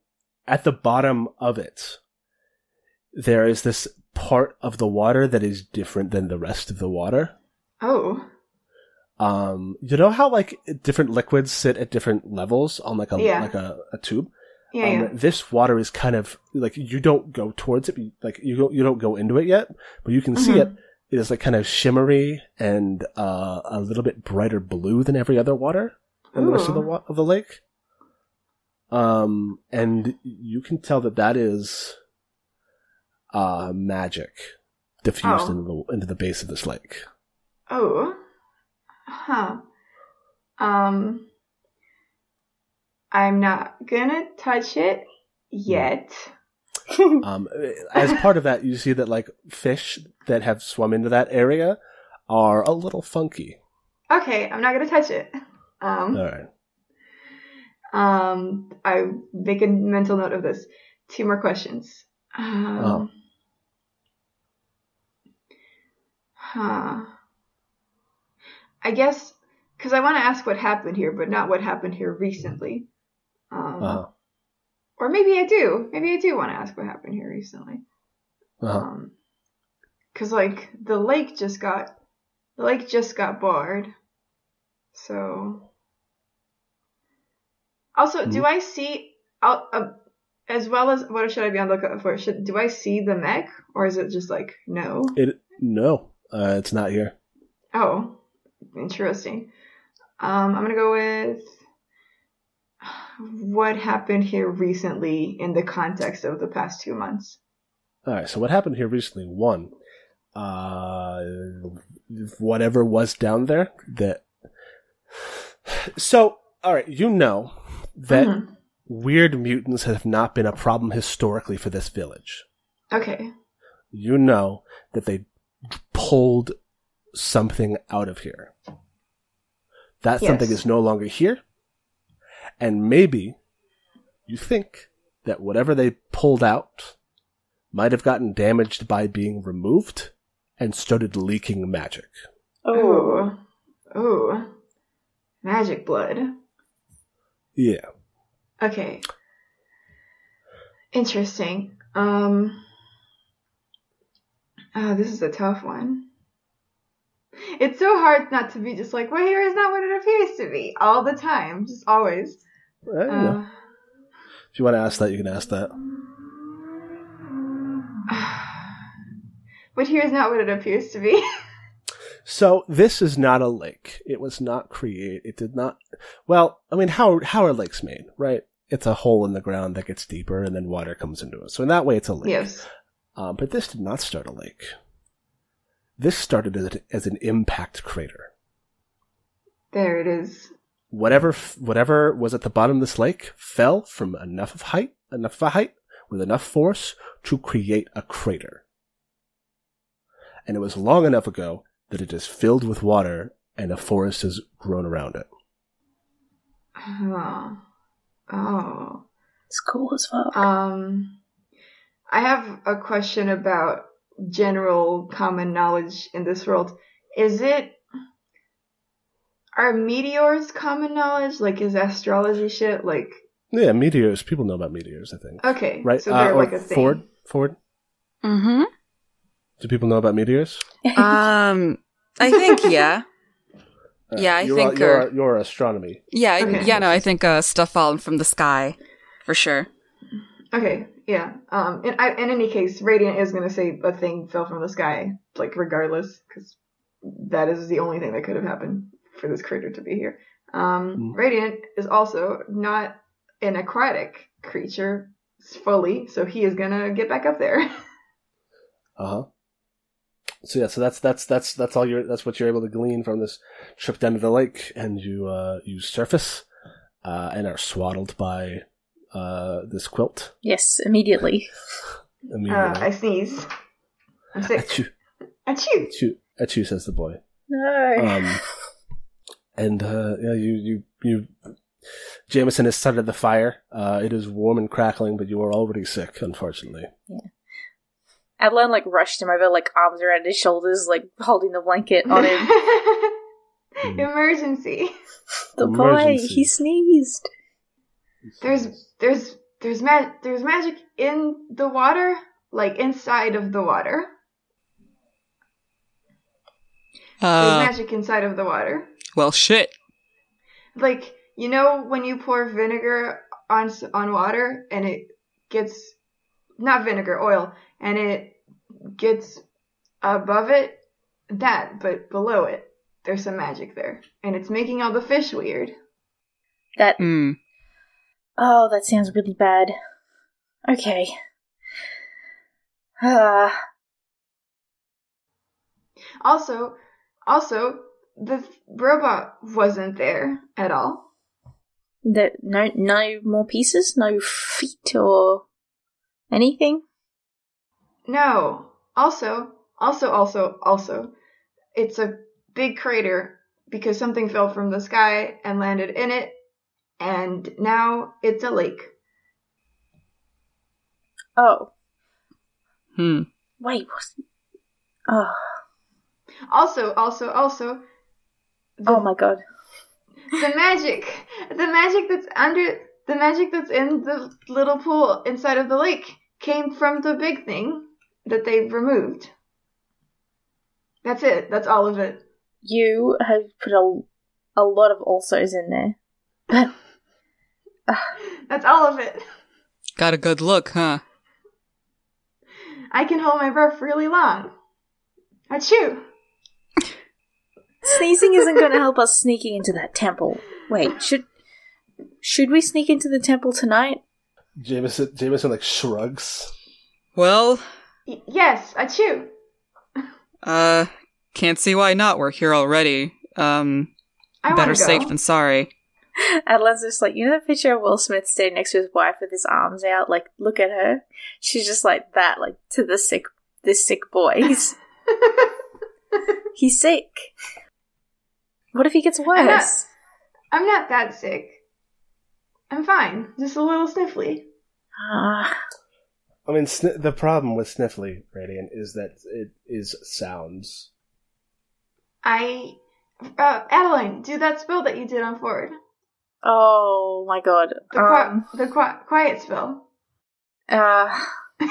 at the bottom of it there is this part of the water that is different than the rest of the water Oh. um you know how like different liquids sit at different levels on like a Yeah. like a, a tube Yeah, um, yeah. This water is kind of like you don't go towards it, like you don't, you don't go into it yet, but you can see it. It is like kind of shimmery and uh, a little bit brighter blue than every other water in the rest of the wa- of the lake. Um, and you can tell that that is uh magic diffused Oh. into the into the base of this lake. Oh. Huh. Um. I'm not gonna touch it yet. Um, as part of that, you see that like fish that have swum into that area are a little funky. Okay, I'm not gonna touch it. Um. All right. Um. I make a mental note of this. Two more questions. Um, Oh. Huh. I guess because I want to ask what happened here, but not what happened here recently. Um, Uh-huh. Or maybe I do. Maybe I do want to ask what happened here recently. Uh-huh. Um, cause like the lake just got, the lake just got barred. So. Also, do I see, I'll, uh, as well as what should I be on the lookout for? Should do I see the mech, or is it just like no? It no, uh, it's not here. Oh, interesting. Um, I'm gonna go with what happened here recently in the context of the past two months. All right. So what happened here recently? One, uh, whatever was down there that. So all right, you know that Mhm. Weird mutants have not been a problem historically for this village. Okay. You know that they pulled something out of here. That Yes. something is no longer here, and maybe you think that whatever they pulled out might have gotten damaged by being removed and started leaking magic. Oh. Oh. Magic blood. Yeah. Okay. Interesting. Um. Oh, this is a tough one. It's so hard not to be just like, well, here is not what it appears to be all the time, just always. I. Uh, if you want to ask that, you can ask that. but here is not what it appears to be. So this is not a lake. It was not created. It did not. Well, I mean, how how are lakes made? Right? It's a hole in the ground that gets deeper, and then water comes into it. So in that way, it's a lake. yes. Um, but this did not start a lake. This started as, as an impact crater. There it is. Whatever whatever was at the bottom of this lake fell from enough of height, enough of a height, with enough force to create a crater. And it was long enough ago that it is filled with water and a forest has grown around it. Oh. Oh. It's cool as fuck. Um, I have a question about general common knowledge in this world. Is it are meteors common knowledge? Like, is astrology shit like Yeah, meteors. People know about meteors. I think. okay? Right? So Uh, they're or like a thing. Ford. Ford. Mm-hmm. Do people know about meteors? Um, I think yeah, Uh, Yeah, I you're, think, you're, uh, you're astronomy. yeah, I- Okay. yeah. No, I think uh, stuff falling from the sky, for sure. Okay, yeah. Um, in, I, in any case, Radiant is gonna say a thing fell from the sky, like regardless, because that is the only thing that could have happened for this crater to be here. Um, Mm. Radiant is also not an aquatic creature fully, so he is gonna get back up there. Uh huh. So yeah, so that's that's that's that's all you're that's what you're able to glean from this trip down to the lake, and you uh you surface, uh, and are swaddled by uh this quilt. yes, immediately. I mean, uh, I sneeze. I'm sick. achoo, Achoo! achoo, achoo, says the boy. No. Um, and uh, yeah, you you you. Jameson has started the fire. Uh, it is warm and crackling, but you are already sick, unfortunately. Adeline like rushed him over, like arms around his shoulders, like holding the blanket on him. Emergency. the boy, Emergency. he sneezed. There's there's there's ma- there's magic in the water, like inside of the water. There's Uh, magic inside of the water. well, shit. Like you know when you pour vinegar on s- on water and it gets not vinegar oil and it gets above it that but below it there's some magic there and it's making all the fish weird. That Hmm. oh, that sounds really bad. Okay. Ah, Also, also the th- robot wasn't there at all. that no, no more pieces, no feet or anything. No. Also, also, also, also, it's a big crater because something fell from the sky and landed in it, and now it's a lake. Oh, Hmm. wait. What? Oh, Also, also, also, the, oh my god. the magic, the magic that's under, the magic that's in the little pool inside of the lake came from the big thing that they've removed. That's it. That's all of it. You have put a, a lot of alsos in there. But That's all of it. Got a good look, huh? I can hold my breath really long. Achoo! sneezing isn't going to help us sneaking into that temple. Wait, should should we sneak into the temple tonight? Jameson, Jameson like shrugs. Well, Y- yes, achoo! uh, can't see why not. We're here already. Um, I better go. safe than sorry. Adeline's just like, you know that picture of Will Smith standing next to his wife with his arms out? Like, look at her. She's just like that, like to the sick, this sick boy. He's he's sick. What if he gets I'm not- worse? I'm not that sick. I'm fine. Just a little sniffly. Ah, I mean, sn- the problem with Sniffly Radiant is that it is sounds. I, uh, Adeline, do that spell that you did on Ford. oh my god. The, qui- Um, the qui- quiet spell. uh,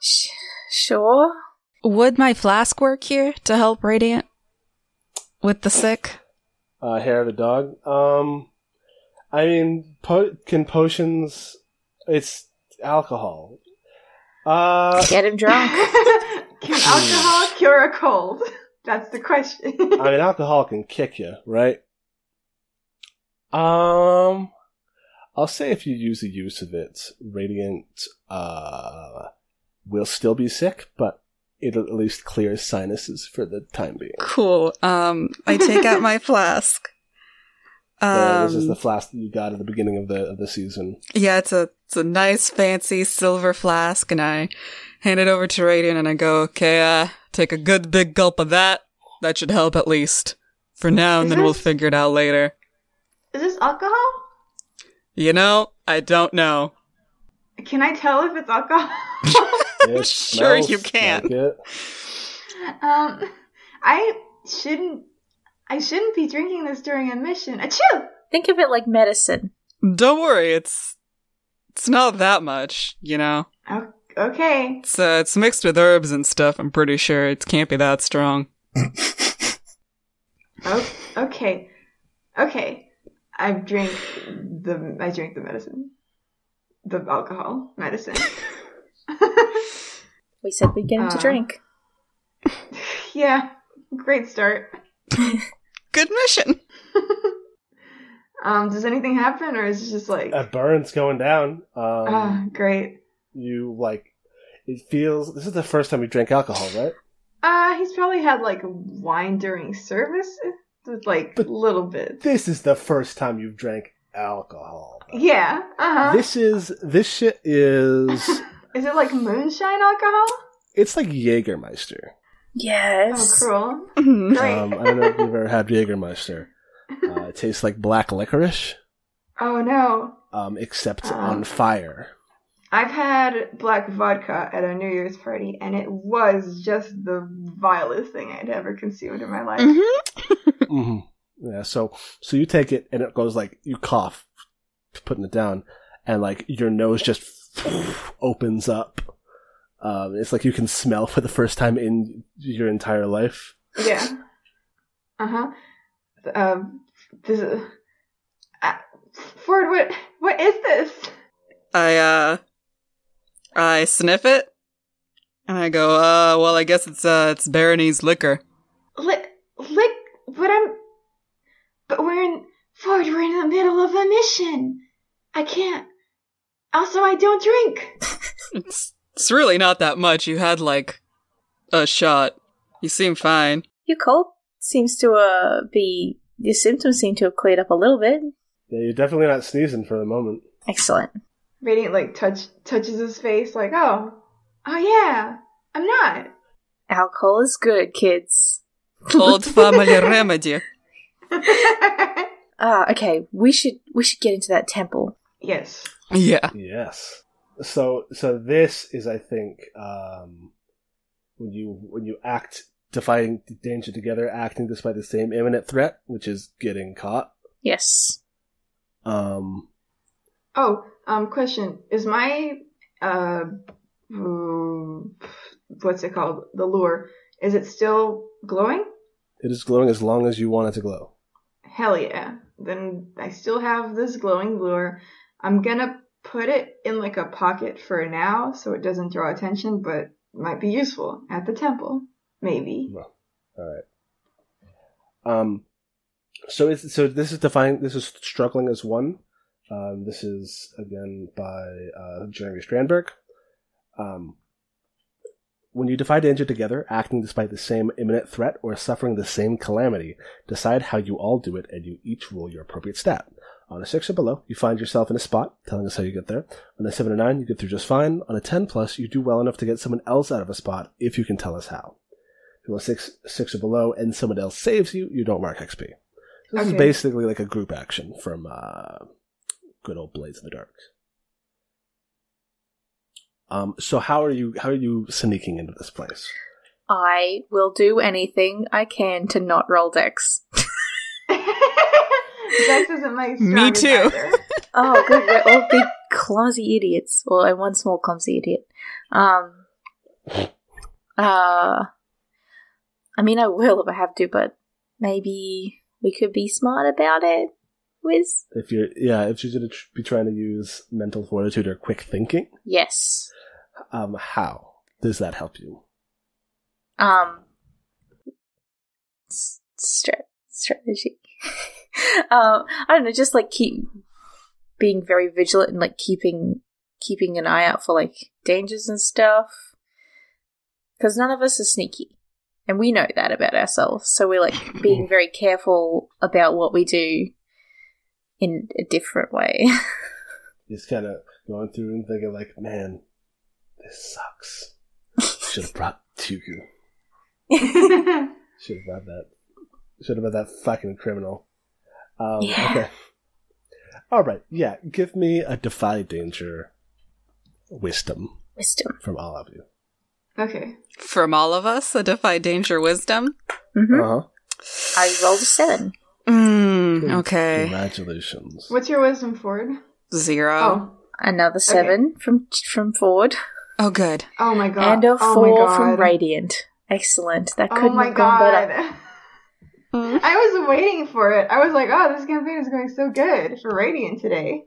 sh- sure. Would my flask work here to help Radiant with the sick? Uh, hair of the dog. Um, I mean, po- can potions? It's alcohol. Uh, Get him drunk. Can alcohol cure a cold? That's the question. I mean, alcohol can kick you, right? Um, I'll say if you use the use of it, Radiant uh will still be sick, but it'll at least clear sinuses for the time being. Cool. Um, I take out my flask. Uh, this is Um, the flask that you got at the beginning of the of the season. Yeah, it's a it's a nice fancy silver flask, and I hand it over to Radiant, and I go, "Okay, uh, take a good big gulp of that. That should help at least for now, and Is then we'll figure it out later." Is this alcohol? You know, I don't know. Can I tell if it's alcohol? It Sure you can. like it. um, I shouldn't. I shouldn't be drinking this during a mission. Achoo! Think of it like medicine. Don't worry, it's it's not that much. You know, O- Okay. it's uh, it's mixed with herbs and stuff. I'm pretty sure it can't be that strong. Oh, okay. Okay. I drink the. I drink the medicine. The alcohol medicine. We said we'd get him to Uh. drink. yeah. Great start. Good mission. Um, does anything happen, or is it just like, A burn's going down. Um, ah, great. you like it feels. This is the first time you drank alcohol, right? Uh, he's probably had like wine during service, like But- little bit. This is the first time you've drank alcohol. Yeah. Uh huh. This is this shit is. Is it like moonshine alcohol? It's like Jägermeister. Oh, Yes. cruel. Mhm. Great. Um, I don't know if you've ever had Jägermeister. Uh, it tastes like black licorice, Oh no. um, except Oh. on fire. I've had black vodka at a New Year's party, and it was just the vilest thing I'd ever consumed in my life. Mhm. hmm Yeah. So so you take it and it goes like you cough, putting it down, and like your nose just opens up. Um, it's like you can smell for the first time in your entire life. Yeah. Uh huh. Um. This is. Uh, Ford, what what is this? I uh I sniff it and I go, uh well I guess it's uh it's Barony's liquor. Lick, lick. But I'm. But we're in Ford. We're in the middle of a mission. I can't. Also, I don't drink. It's it's really not that much. You had like a shot. You seem fine. Your cold seems to uh, be. Your symptoms seem to have cleared up a little bit. Yeah, you're definitely not sneezing for the moment. Excellent. Radiant like touch touches his face, like, oh, oh yeah, I'm not. Alcohol is good, kids. Old family remedy. Ah, okay. We should we should get into that temple. yes. Yeah. Yes. So so this is I think um when you when you act defying danger together, acting despite the same imminent threat, which is getting caught. Yes. Um, Oh, um, question. Is my, uh, what's it called? The lure. Is it still glowing? it is glowing as long as you want it to glow. Hell yeah. Then I still have this glowing lure. I'm gonna put it in like a pocket for now so it doesn't draw attention, but might be useful at the temple. Maybe. Well, All right. Um, so it's so this is defining This is struggling as one. Um, this is again by uh, Jeremy Strandberg. Um, when you defy danger together, acting despite the same imminent threat or suffering the same calamity, decide how you all do it, and you each roll your appropriate stat. On a six or below, you find yourself in a spot, telling us how you get there. On a seven or nine, you get through just fine. On a ten plus, you do well enough to get someone else out of a spot if you can tell us how. If you're a six, six or below, and someone else saves you, you don't mark XP. This is basically like a group action from uh, good old Blades in the Dark. Um, so how are you? How are you sneaking into this place? I will do anything I can to not roll dex. Dex isn't my Me too. Oh, good. We're all big clumsy idiots. Well, I'm one small clumsy idiot. Um. Uh. I mean, I will if I have to, but maybe we could be smart about it. Wiz? If you're, yeah, if you're going to tr- be trying to use mental fortitude or quick thinking, Yes. um, how does that help you? Um. s- Stra- strategy. um. I don't know. Just like keep being very vigilant and like keeping keeping an eye out for like dangers and stuff. Because none of us are sneaky, and we know that about ourselves. So we're like being very careful about what we do in a different way. Just kind of going through and thinking like, man, this sucks. Should have brought Tuku. Should have brought that. Should about that fucking criminal. Um, Yeah. Okay. All right. Yeah. Give me a defy danger wisdom Wisdom. from all of you. okay. From all of us, a defy danger wisdom. hmm Uh huh. I rolled a seven. Mm, okay. Congratulations. What's your wisdom, Ford? Zero. Oh. Another seven from from Ford. Oh, good. Oh my god. and a oh four my from. Radiant. Excellent. That Oh couldn't my have gone god. better. I was waiting for it. I was like, oh, this campaign is going so good for Radiant today.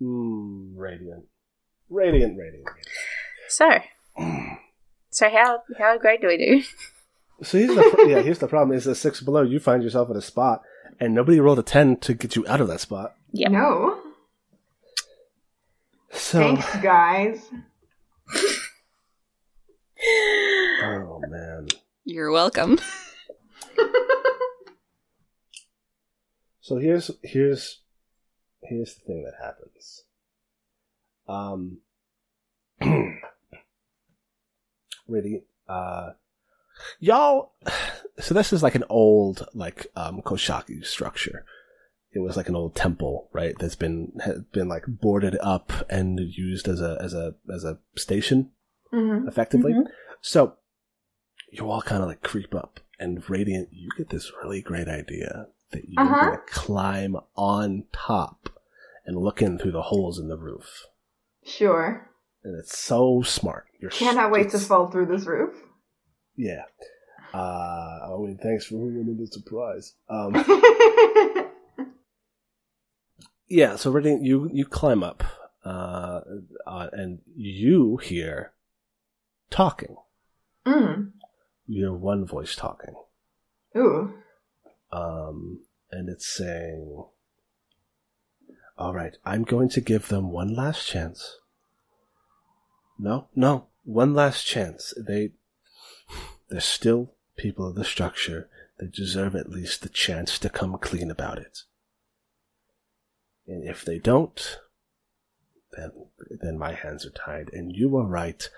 Mm, radiant. Radiant, radiant. So, so how how great do we do? So here's the pr- yeah. Here's the problem: is that six below, you find yourself in a spot, and nobody rolled a ten to get you out of that spot. Yep. No. So, Thanks, guys. oh man. You're welcome. So here's here's here's the thing that happens. Um, really, uh, y'all. So this is like an old like um Koshaki structure. It was like an old temple, right? That's been been like boarded up and used as a as a as a station hmm effectively. Mhm. So you all kind of like creep up, and Radiant, you get this really great idea that you're Uh-huh. gonna climb on top and look in through the holes in the roof, Sure. and it's so smart. You're Cannot wait to fall through this roof. Yeah. Uh, I mean, thanks for ruining the surprise. Um, yeah. So Radiant, you you climb up, uh, uh, and you hear talking. mm. You hear one voice talking. Ooh. um, and it's saying, "All right, I'm going to give them one last chance." No, no, one last chance. They, they're still people of the structure. They deserve at least the chance to come clean about it. And if they don't, then then my hands are tied, and you are right,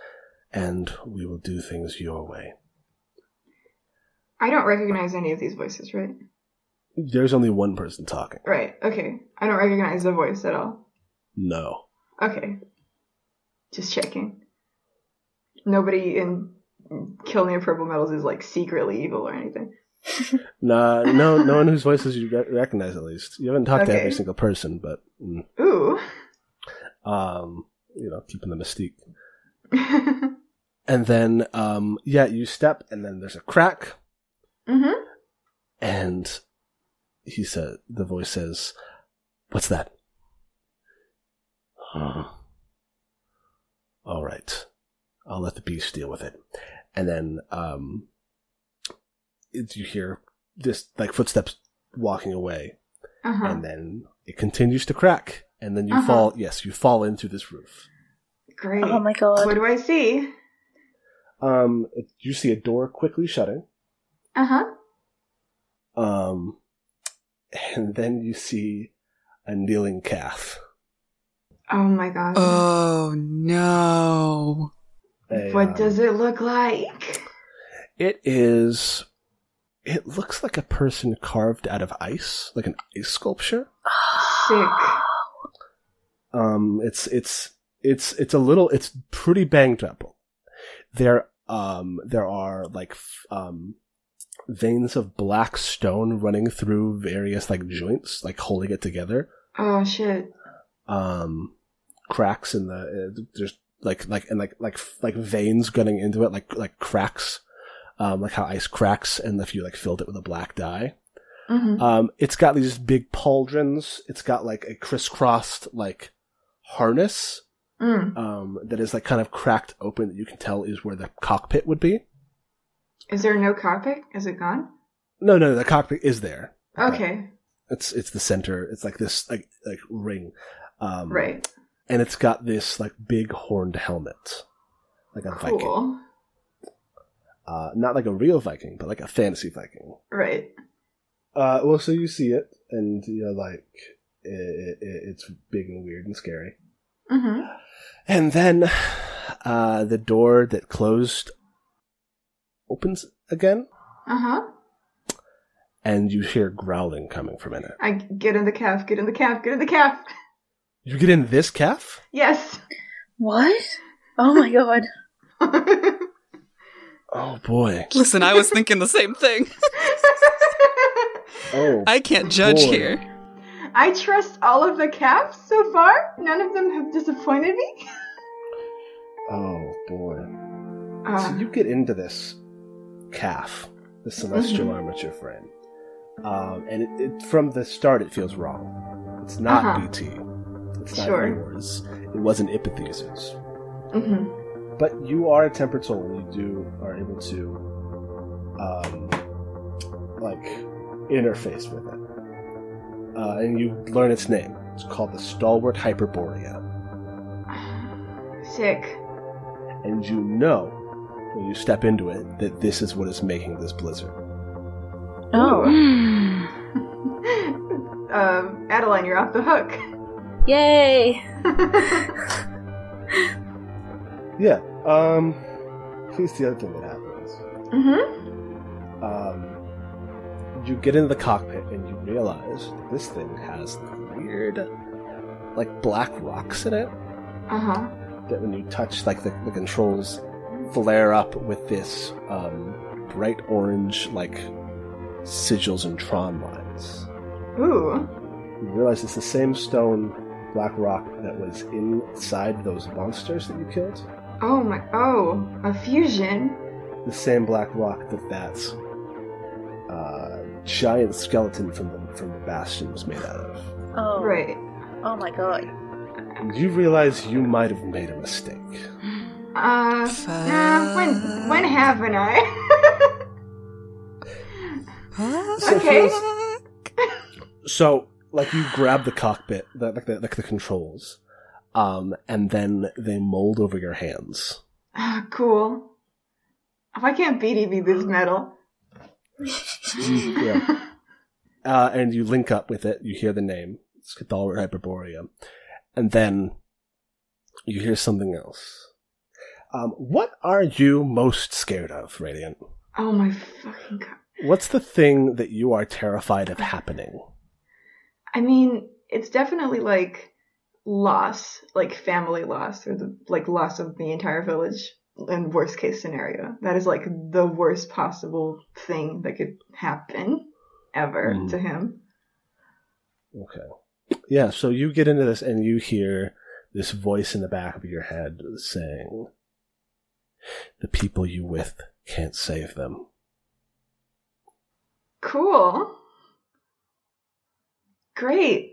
and we will do things your way. I don't recognize any of these voices, right? There's only one person talking. Right. Okay. I don't recognize the voice at all. No. Okay. Just checking. Nobody in Kilner of Purple Meadows is like secretly evil or anything. Nah, no, no one whose voices you recognize at least. You haven't talked to every single person, but mm, Ooh. um, you know, keeping the mystique. And then, um, yeah, you step, and then there's a crack, mhm. and he said, the voice says, "What's that?" "Hmm. All right, I'll let the beast deal with it. And then, um, it, you hear this like footsteps walking away, Uh-huh. and then it continues to crack, and then you Uh-huh. fall. Yes, you fall into this roof. Great. Oh my god. What do I see? Um, you see a door quickly shutting. Uh huh. Um, and then you see a kneeling calf. Oh my god. Oh no. A, what um, does it look like? It is. It looks like a person carved out of ice, like an ice sculpture. Sick. Um, it's it's it's it's a little. It's pretty banged up. There um there are like um veins of black stone running through various like joints, like holding it together. Oh shit. um cracks in the uh, there's like like and like like like veins gunning into it like like cracks um like how ice cracks and if you like filled it with a black dye hmm um it's got these big pauldrons it's got like a crisscrossed like harness Mm. um that is like kind of cracked open that you can tell is where the cockpit would be Is there no cockpit? Is it gone? no no the cockpit is there Okay. it's it's the center it's like this like like ring um Right. and it's got this like big horned helmet like a viking Cool. uh, not like a real Viking, but like a fantasy Viking. Right. Uh, well, so you see it, and you're like, it, it, it's big and weird and scary. hmm And then, uh, the door that closed opens again, Uh huh. and you hear growling coming from in it. I get in the calf. Get in the calf. Get in the calf. You get in this calf? Yes. What? Oh my god. Oh boy. Listen, I was thinking the same thing. Oh, I can't judge Boy. here. I trust all of the calves so far. None of them have disappointed me. oh boy. Uh, So you get into this calf, the celestial armature frame, um, and it, it, from the start it feels wrong. It's not Uh-huh. BD. It's not Sure. yours. It wasn't Ipathese's. hmm But you are a tempered soul, and you do are able to, um, like, interface with it. Uh, and you learn its name. It's called the Stalwart Hyperborea. Sick. And you know, when you step into it, that this is what is making this blizzard. Oh. um, Adeline, you're off the hook. Yay! Yeah. Um. Here's the other thing that happens. hmm Um. You get into the cockpit and you realize that this thing has weird, like black rocks in it. Uh huh. That when you touch, like the, the controls flare up with this um, bright orange, like sigils and tron lines. Ooh. You realize it's the same stone black rock that was inside those monsters that you killed. Oh my. Oh, a fusion. the same black rock that that uh, giant skeleton from the from the bastion was made out of. Oh. Right. Oh my god. You realize you might have made a mistake. Uh. Nah, when when haven't I? So Okay. So, like, you grab the cockpit, the, like the like the controls, um, and then they mold over your hands. Ah, cool. Why can't BD be this metal? yeah. Uh, and you link up with it. You hear the name. It's Cathalor Hyperborea. And then you hear something else. Um, what are you most scared of, Radiant? Oh my fucking god. What's the thing that you are terrified of happening? I mean, it's definitely like loss, like family loss, or the like loss of the entire village. in worst case scenario. That is like the worst possible thing that could happen ever Mm. to him. Okay. Yeah, so you get into this and you hear this voice in the back of your head saying, The people you with can't save them. Cool. Great.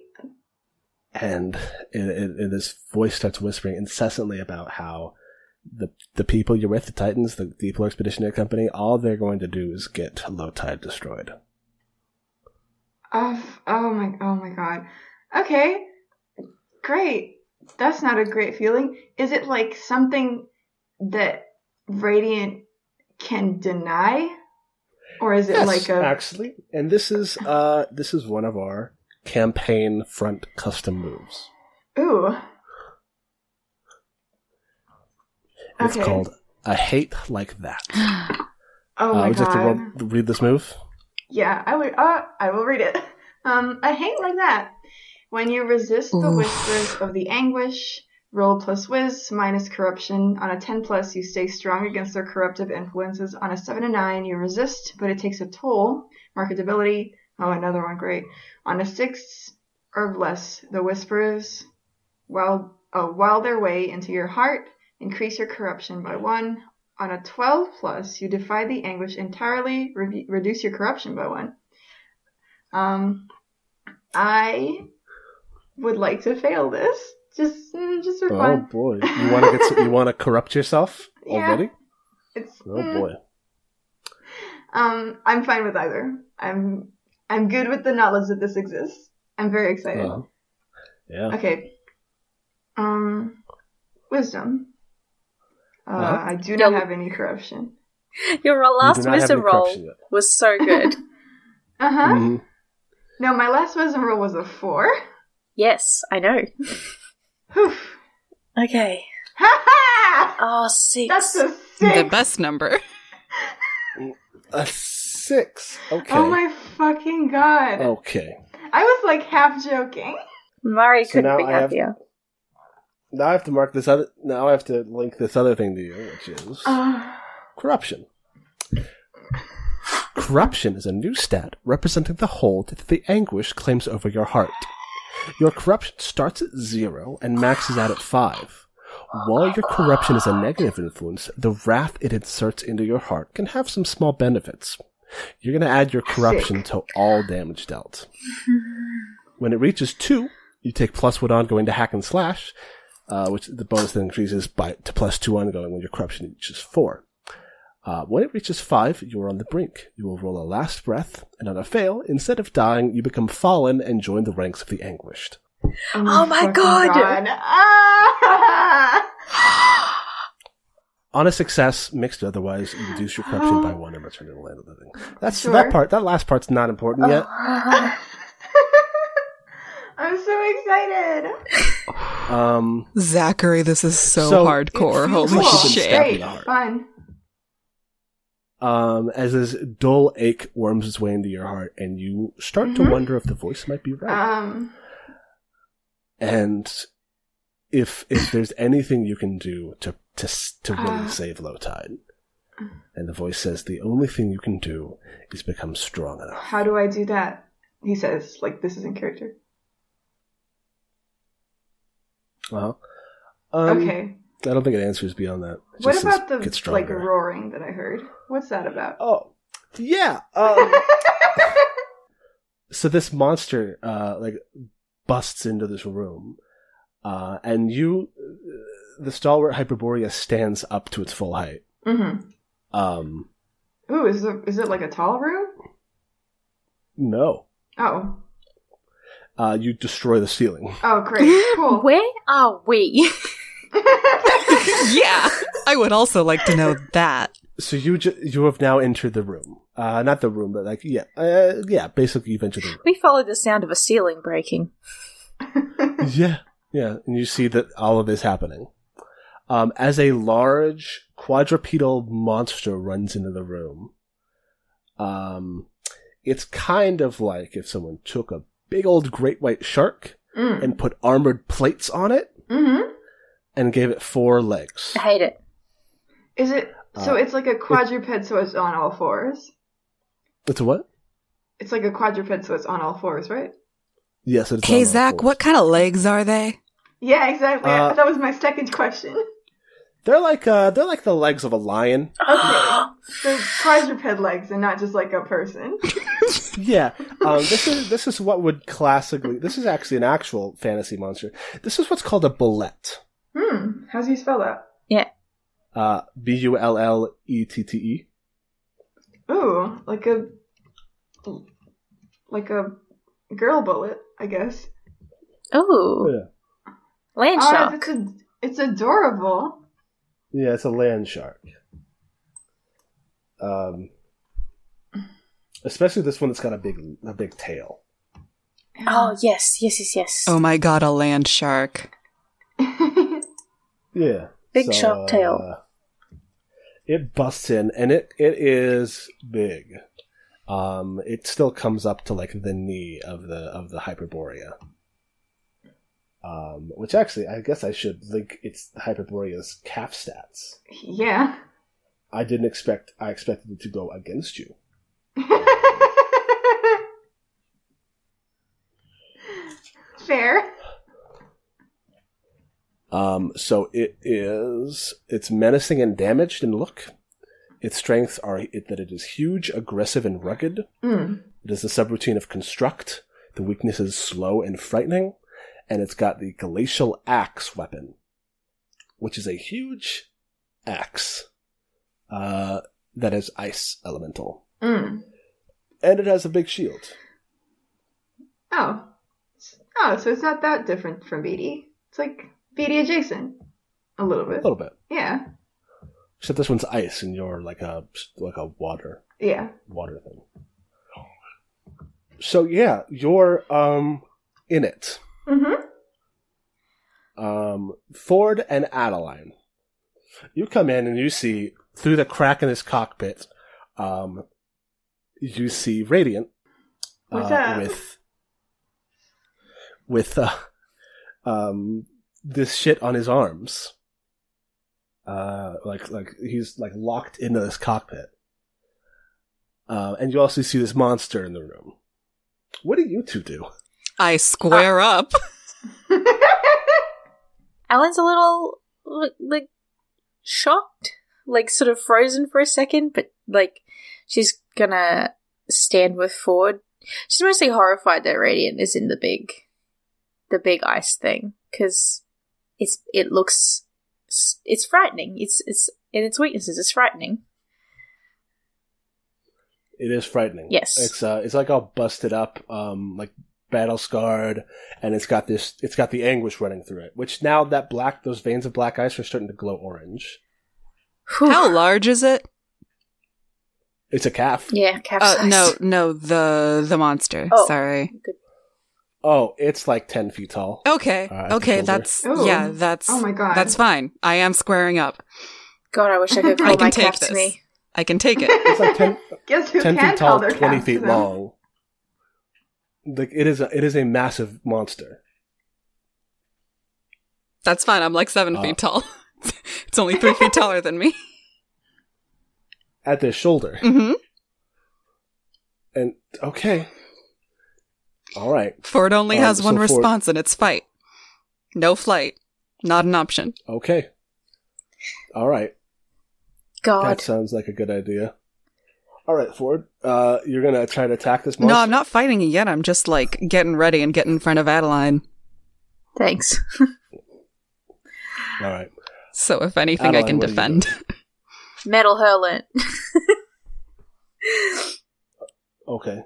And it, it, it- this voice starts whispering incessantly about how the the people you're with, the Titans, the Deepler Expeditionary Company, all they're going to do is get Low Tide destroyed. Oh, oh my, oh my god. Okay. Great. That's not a great feeling. Is it like something that Radiant can deny? Or is it Yes, like a actually, and this is uh this is one of our campaign front custom moves. ooh? It's Okay. called a hate like that. Oh uh, my would you like to read this move? Yeah, I would. Uh, I will read it. Um, I hate like that. When you resist the Oof. whispers of the anguish, roll plus whiz minus corruption. On a ten plus, you stay strong against their corruptive influences. On a seven to nine, you resist, but it takes a toll. Marketability. Oh, another one. Great. On a six or less, the whispers, while oh, while their way into your heart, increase your corruption by one. On a 12 plus, you defy the anguish entirely, re- reduce your corruption by one. Um, I would like to fail this, just mm, just for Oh fun. boy, you want to get some, you want to corrupt yourself Yeah. already? It's Oh mm, boy. Um, I'm fine with either. I'm I'm good with the knowledge that this exists. I'm very excited. Uh, yeah. Okay. Um, wisdom. Uh, Uh-huh. I do not You'll- have any corruption. Your last do not have wisdom roll was so good. Uh huh. Mhm. No, my last wisdom roll was a four. yes, I know. Whew. Okay. Ha ha! Oh, six. That's a The six. best number. A six. Okay. Oh my fucking god! Okay. I was like half joking. Mari So couldn't now be I have- happier. Now I have to mark this other. Now I have to link this other thing to you, which is Uh, corruption. Corruption is a new stat representing the hold that the anguish claims over your heart. Your corruption starts at zero and maxes out at five. While your corruption is a negative influence, the wrath it inserts into your heart can have some small benefits. You're going to add your corruption to all damage dealt. When it reaches two, you take plus one ongoing to hack and slash, uh, which the bonus then increases by to plus two ongoing when your corruption reaches four. Uh, when it reaches five, you are on the brink. You will roll a last breath, and on a fail, instead of dying, you become fallen and join the ranks of the anguished. Oh my fucking God. Ah! On a success, mixed otherwise, you reduce your corruption by one and return to the land of the living. That's Sure. that part. That last part's not important yet. I'm so excited. Um, Zachary, this is so, So, hardcore. it feels Holy like shit. Great. the. Fun. Um, as this dull ache worms its way into your heart, and you start to Mhm. wonder if the voice might be right. Um. and if if there's anything you can do to to to really Uh. save low tide and the voice says the only thing you can do is become strong enough How do I do that? He says, like, this is in character. uh-huh. um, okay. I don't think it answers beyond that It What just says about the, get like, roaring that I heard? What's that about? oh yeah um, so this monster uh like busts into this room uh and you the stalwart hyperborea stands up to its full height mm-hmm. um Ooh, is it, is it like a tall room? no Oh. uh, you destroy the ceiling. Oh, great. Cool. Where are we? yeah, I would also like to know that. So you ju- you have now entered the room. Uh, not the room, but like yeah, uh, yeah. Basically, you've entered the room. we followed the sound of a ceiling breaking. yeah, yeah, and you see that all of this happening. Um, as a large quadrupedal monster runs into the room, um, it's kind of like if someone took a big old great white shark mm. and put armored plates on it Mm-hmm. And gave it four legs. I hate it. Is it so? Uh, it's like a quadruped, so it's on all fours. It's a what? It's like a quadruped, so it's on all fours, right? Yes, it's Okay, on all Zach, fours. what kind of legs are they? Yeah, exactly. Uh, that was my second question. They're like uh, they're like the legs of a lion. Okay, so quadruped legs and not just like a person. Yeah, um, this is this is what would classically. This is actually an actual fantasy monster. This is what's called a bulette. Hmm. How do you spell that? Yeah. Uh, B U L L E T T E. Ooh, like a like a girl bullet, I guess. Ooh, Yeah. land Oh, shark. it's, a, it's adorable. Yeah, it's a land shark. Um, especially this one that's got a big a big tail. Oh yes, yes, yes, yes. Oh my god, a land shark. Yeah, Big shark tail. uh, it busts in, and it it is big. Um, it still comes up to like the knee of the of the Hyperborea. Um, which actually, I guess I should link its Hyperborea's calf stats. yeah. I didn't expect. I expected it to go against you. Fair. Um, so it is. It's menacing and damaged in look. Its strengths are it, that it is huge, aggressive, and rugged. Mm. It is the subroutine of construct. The weakness is slow and frightening, and it's got the glacial axe weapon, which is a huge axe uh, that is ice elemental, Mm. and it has a big shield. Oh. Oh, so it's not that different from BD. It's like BD adjacent. A little bit. A little bit, Yeah. except this one's ice, and you're like a like a water Yeah. water thing. So yeah, you're um in it. Mm-hmm. um, Ford and Adeline. You come in and you see through the crack in his cockpit, um, you see Radiant What's uh, that? with with uh, um, this shit on his arms. Uh, like like he's like locked into this cockpit. Uh, and you also see this monster in the room. What do you two do? I square up. Alan's a little like, like shocked, like sort of frozen for a second, but like she's gonna stand with Ford. She's mostly horrified that Radiant is in the big, the big ice thing because it's it looks it's frightening. It's it's in its weaknesses. It's frightening. It is frightening. Yes. It's uh it's like all busted up, um like battle scarred, and it's got this it's got the anguish running through it. Which now that black those veins of black ice are starting to glow orange. How large is it? It's a calf. Yeah, calf Uh, size. no, no, the the monster. Oh. Sorry. Good. Oh, it's like ten feet tall. Okay, Uh, okay, that's Ooh. yeah, that's Oh my god. that's fine. I am squaring up. God, I wish I could I can my take this. me. I can take it. It's like 10, Guess who 10 can feet tall, twenty feet them? long. Like it is a it is a massive monster. That's fine. I'm like seven Uh. feet tall. it's only three feet taller than me. At the shoulder. Mm hmm And okay. Alright. Ford only Um, has one so Ford- response, and it's fight. No flight. Not an option. Okay. Alright. God, That sounds like a good idea. Alright, Ford. Uh you're gonna try to attack this monster? No, I'm not fighting it yet. I'm just like getting ready and getting in front of Adeline. thanks. Alright. So if anything, I can what do you defend. Metal hurlant. Okay.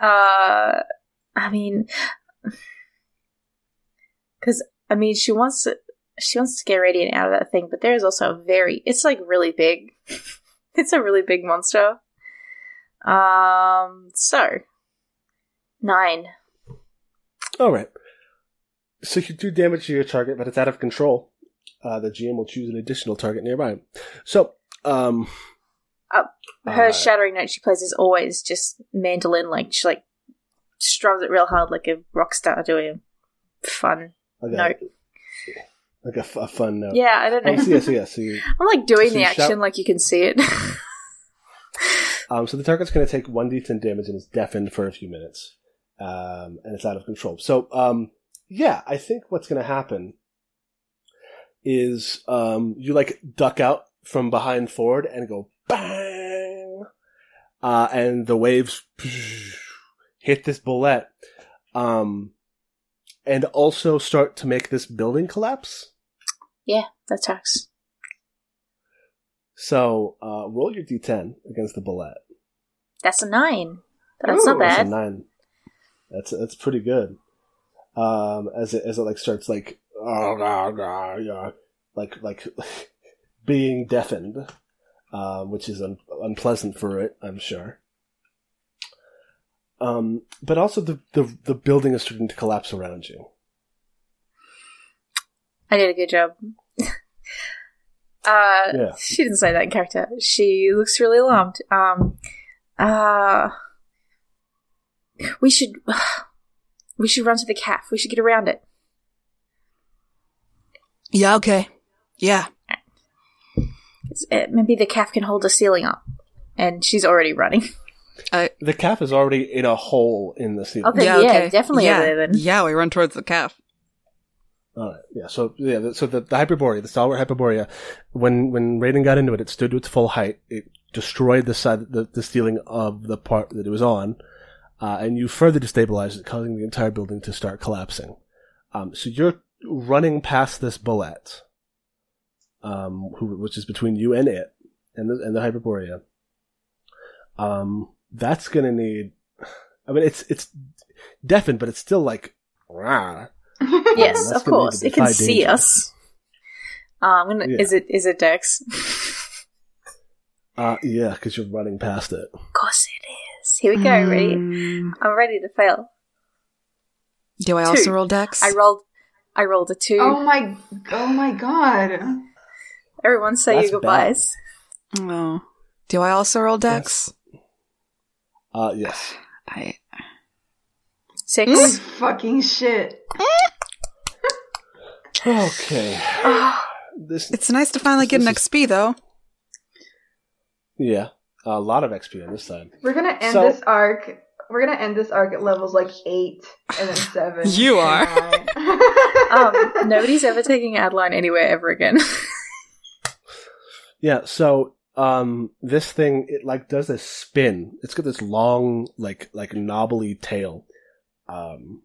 Uh, I mean, because I mean, she wants to, she wants to get Radiant out of that thing, but there is also a very, it's like really big. it's a really big monster. Um, so nine. Alright. So you do damage to your target, but it's out of control. Uh, the GM will choose an additional target nearby. So, um, Her uh, shattering note she plays is always just mandolin, like she like strums it real hard, like a rock star doing a fun okay. note. like a, f- a fun note. Yeah, I don't know. Um, so yeah, so yeah, so you, I'm like doing So the action shout- like you can see it. um, so the target's going to take one d10 damage and is deafened for a few minutes, um, and it's out of control. So um, yeah, I think what's going to happen is um, you like duck out from behind Ford and go bang, uh, and the waves hit this bulette, um, and also start to make this building collapse. yeah, that tracks. So uh, roll your d10 against the bullet. That's a nine. That's Ooh. not That's a bad. nine. That's that's pretty good. Um, as it as it like starts like "Ah, ah, ah, yeah," like like being deafened, um, which is un- unpleasant for it, I'm sure. Um, but also the, the the building is starting to collapse around you. I did a good job. uh, Yeah. she didn't say that in character. She looks really alarmed. Um, uh, we should, we should run to the calf. We should get around it. Yeah, okay. Yeah. maybe the calf can hold the ceiling up. And she's already running. The calf is already in a hole in the ceiling. Okay, yeah, yeah, definitely yeah. over there then. Yeah, we run towards the calf. All right. Yeah. So yeah. the- So the, the Hyperborea, the stalwart Hyperborea, when when Radiant got into it, it stood to its full height. It destroyed the side, the, the ceiling of the part that it was on, uh, and you further destabilized it, causing the entire building to start collapsing. Um, so you're running past this bulette, um, who, which is between you and it, and the and the Hyperborea. Um, that's gonna need. I mean, it's it's deafened, but it's still like. Rah. Yes, that's of course. It can see danger. us. Um, I'm gonna, Yeah. Is it is it Dex? Uh, yeah, because you're running past it. of course it is. Here we go. Ready? Mm, I'm ready to fail. do I also roll dex? I rolled. I rolled a two. oh my, oh my god. Everyone say That's your goodbyes. Oh. Do I also roll dex? Uh, yes. I Six. Holy fucking shit. Okay. Ah, This, It's nice to finally get an This is- XP though. yeah, a lot of XP on this side. We're gonna end So- this arc. We're gonna end this arc at levels like eight and then seven. You are. are. um, nobody's ever taking Adeline anywhere ever again. Yeah, so um, this thing it like does a spin. It's got this long, like like knobbly tail. Um,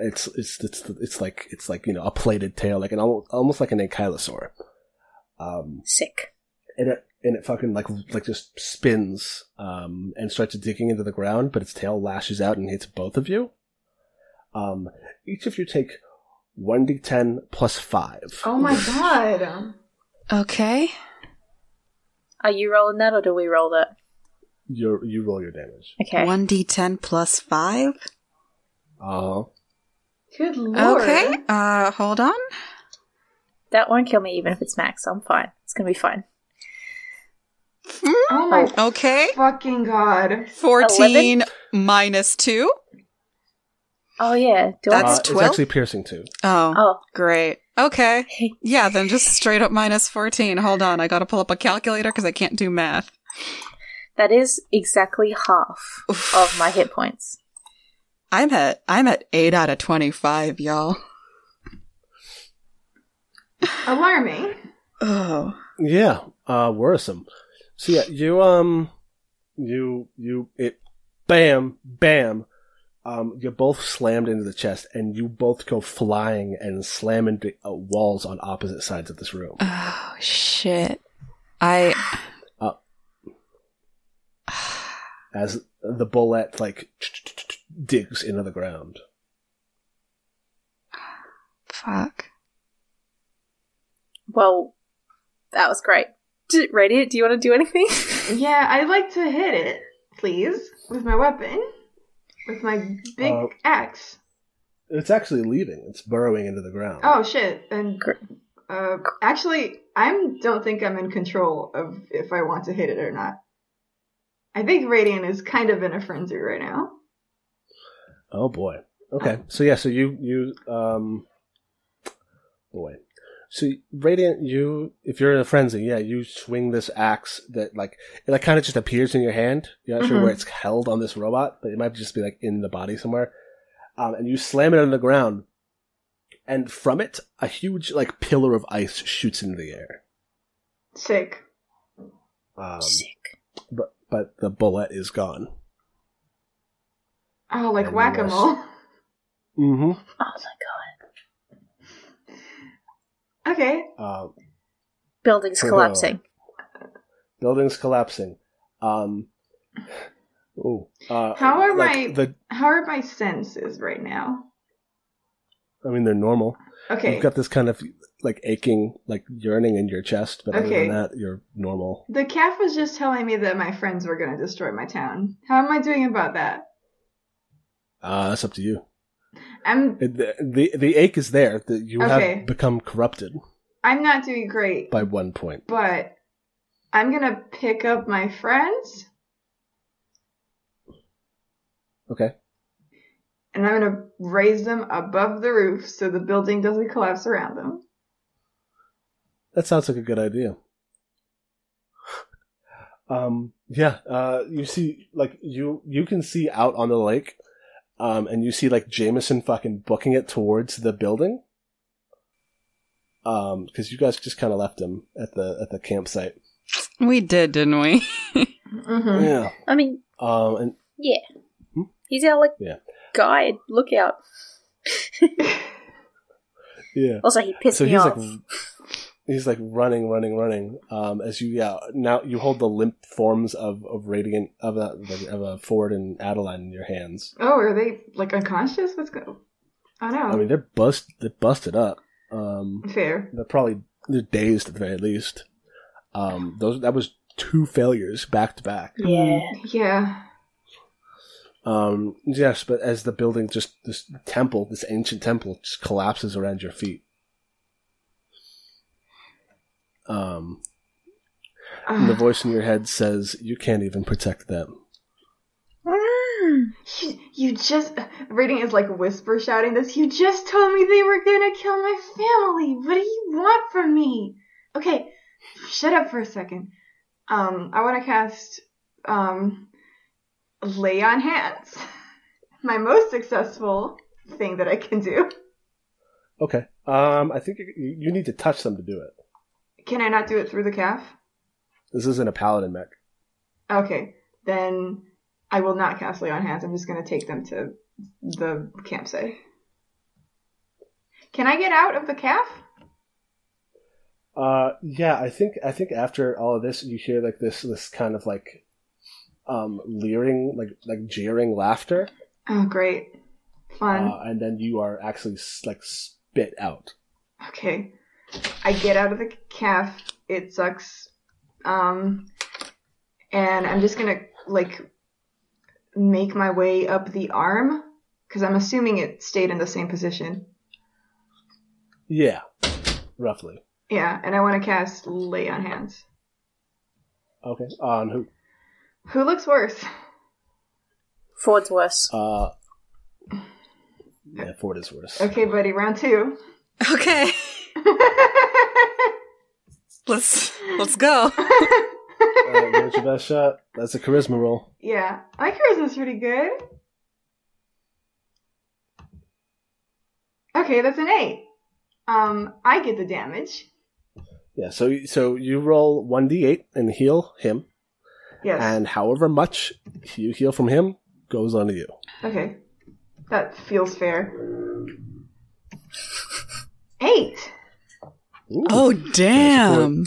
it's it's it's it's like it's like you know a plated tail, like an almost almost like an ankylosaur. Um, Sick. and it and it fucking like like just spins um and starts digging into the ground, but its tail lashes out and hits both of you. Um, each of you take one d10 plus five. oh my god. Okay. Are you rolling that or do we roll that? You you roll your damage. Okay. One D10 plus five. Uh, Good lord. Okay. Uh, hold on. That won't kill me even if it's max. I'm fine. It's gonna be fine. Oh my Okay. fucking god. 14 minus 2. Oh yeah. Do That's uh, I? it's actually piercing two. Oh, Oh. great. Okay. Yeah, then just straight up minus 14. Hold on. I gotta pull up a calculator because I can't do math. That is exactly half Oof. of my hit points. I'm at I'm at 8 out of 25, y'all. Alarming. Oh. Yeah, uh, worrisome. So yeah, you um, you you it, bam, bam. Um, you're both slammed into the chest, and you both go flying and slam into uh, walls on opposite sides of this room. Oh shit. I as the bulette like digs into the ground. fuck. Well, that was great. D- Radiant, do you want to do anything? Yeah, I'd like to hit it, please, with my weapon. With my big Uh, axe. It's actually leaving. It's burrowing into the ground. Oh shit. And uh actually I don't think I'm in control of if I want to hit it or not. I think Radiant is kind of in a frenzy right now. Oh boy. Okay. So yeah. So you you um, boy. So Radiant, you if you're in a frenzy, yeah, you swing this axe that like it like kind of just appears in your hand. You're not sure Mhm. where it's held on this robot, but it might just be like in the body somewhere. Um, and you slam it on the ground, and from it, a huge like pillar of ice shoots into the air. Sick. Um, Sick. but but the bulette is gone. Oh, like And whack a mole. Mm-hmm. Oh my god. Okay. Um, Building's Cool. collapsing. buildings collapsing. Um, ooh, uh, How are like my- the? How are my senses right now? I mean, they're normal. Okay. You've got this kind of like aching, like yearning in your chest, but other Okay. than that, you're normal. The calf was just telling me that my friends were going to destroy my town. How am I doing about that? Uh, that's up to you. I'm The, the the ache is there. That you Okay. have become corrupted I'm not doing great, by one point. but I'm going to pick up my friends Okay. and I'm going to raise them above the roof so the building doesn't collapse around them. That sounds like a good idea. Um, yeah, uh, you see, like, you, you can see out on the lake, um, and you see, like, Jameson fucking booking it towards the building. Um, cause you guys just kind of left him at the, at the campsite. We did, didn't we? Mm-hmm. Yeah. I mean, Um, and yeah. Hmm? He's our like Yeah. guide. Look out. yeah. Also, he pissed so me he's off. like he's like running running running um as you yeah now you hold the limp forms of of radiant of a of a ford and adeline in your hands Oh, are they like unconscious? What's go? I know. i mean they're bust they're busted up um Fair. they're probably they're dazed at the very least um those that was two failures back to back yeah. Yeah. um yes but as the building just this temple this ancient temple just collapses around your feet um And the voice in your head says, You can't even protect them. Mm. You, you just reading is like whisper shouting this. You just told me they were gonna kill my family. What do you want from me? Okay, shut up for a second. Um, I want to cast um, lay on hands. My most successful thing that I can do. Okay. Um, I think you, you need to touch them to do it. Can I not do it through the calf? This isn't a paladin mech. Okay, then I will not cast lay on hands. I'm just gonna take them to the campsite. Can I get out of the calf? Uh, yeah, I think I think after all of this, you hear like this this kind of like um leering, like like jeering laughter, Oh, great. Fun. uh, and then you are actually like spit out. okay. I get out of the calf. It sucks. Um, and I'm just gonna, like, make my way up the arm. Because I'm assuming it stayed in the same position. Yeah, roughly. Yeah, and I want to cast Lay on Hands. Okay. On who? Who looks worse? Ford's worse. Uh, yeah, Ford is worse. Okay, buddy, round two. Okay, let's let's go. Uh, give it your best shot. That's a charisma roll. yeah, my charisma's pretty good. Okay, that's an eight. Um, I get the damage. Yeah. So so you roll one d8 and heal him. Yes. and however much you heal from him goes on to you. Okay. That feels fair. Eight. Ooh. Oh damn!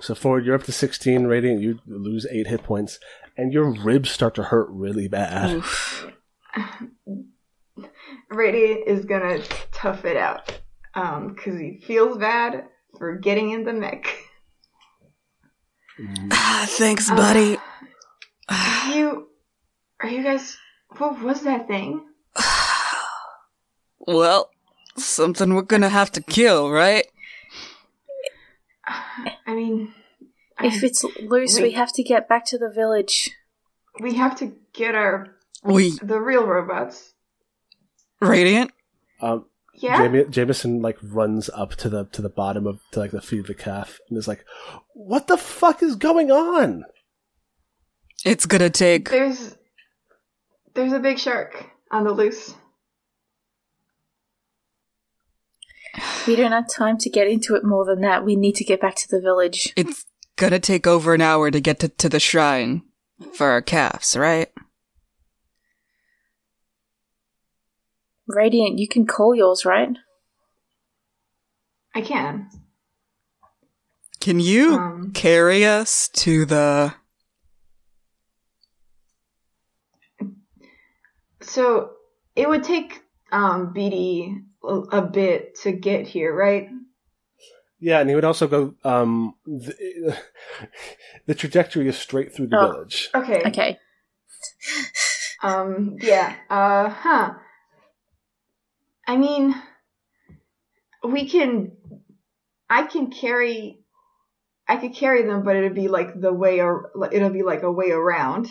So forward, you're up to 16 radiant. You lose eight hit points, and your ribs start to hurt really bad. Oof. Radiant is gonna tough it out. Um, cause he feels bad for getting in the mech. Ah, thanks, buddy. Are you, are you guys, what was that thing? well, something we're gonna have to kill, right? I mean, If I- it's loose, we Wait. have to get back to the village. we have to get our, We the real robots. radiant. Um, Yeah. Jamie, Jameson like runs up to the to the bottom of to like the feet of the calf and is like, "What the fuck is going on?" It's gonna take. There's there's a big shark on the loose. We don't have time to get into it more than that. We need to get back to the village. It's gonna take over an hour to get to, to the shrine for our calves, right? Radiant, you can call yours, right? I can. Can you Um. carry us to the? So it would take um BD a, a bit to get here, right? Yeah, and he would also go. Um, the, the trajectory is straight through the Oh. village. Okay. Okay. Um. Yeah. Uh. Huh. I mean, we can. I can carry. I could carry them, but it'd be like the way, or it'll be like a way around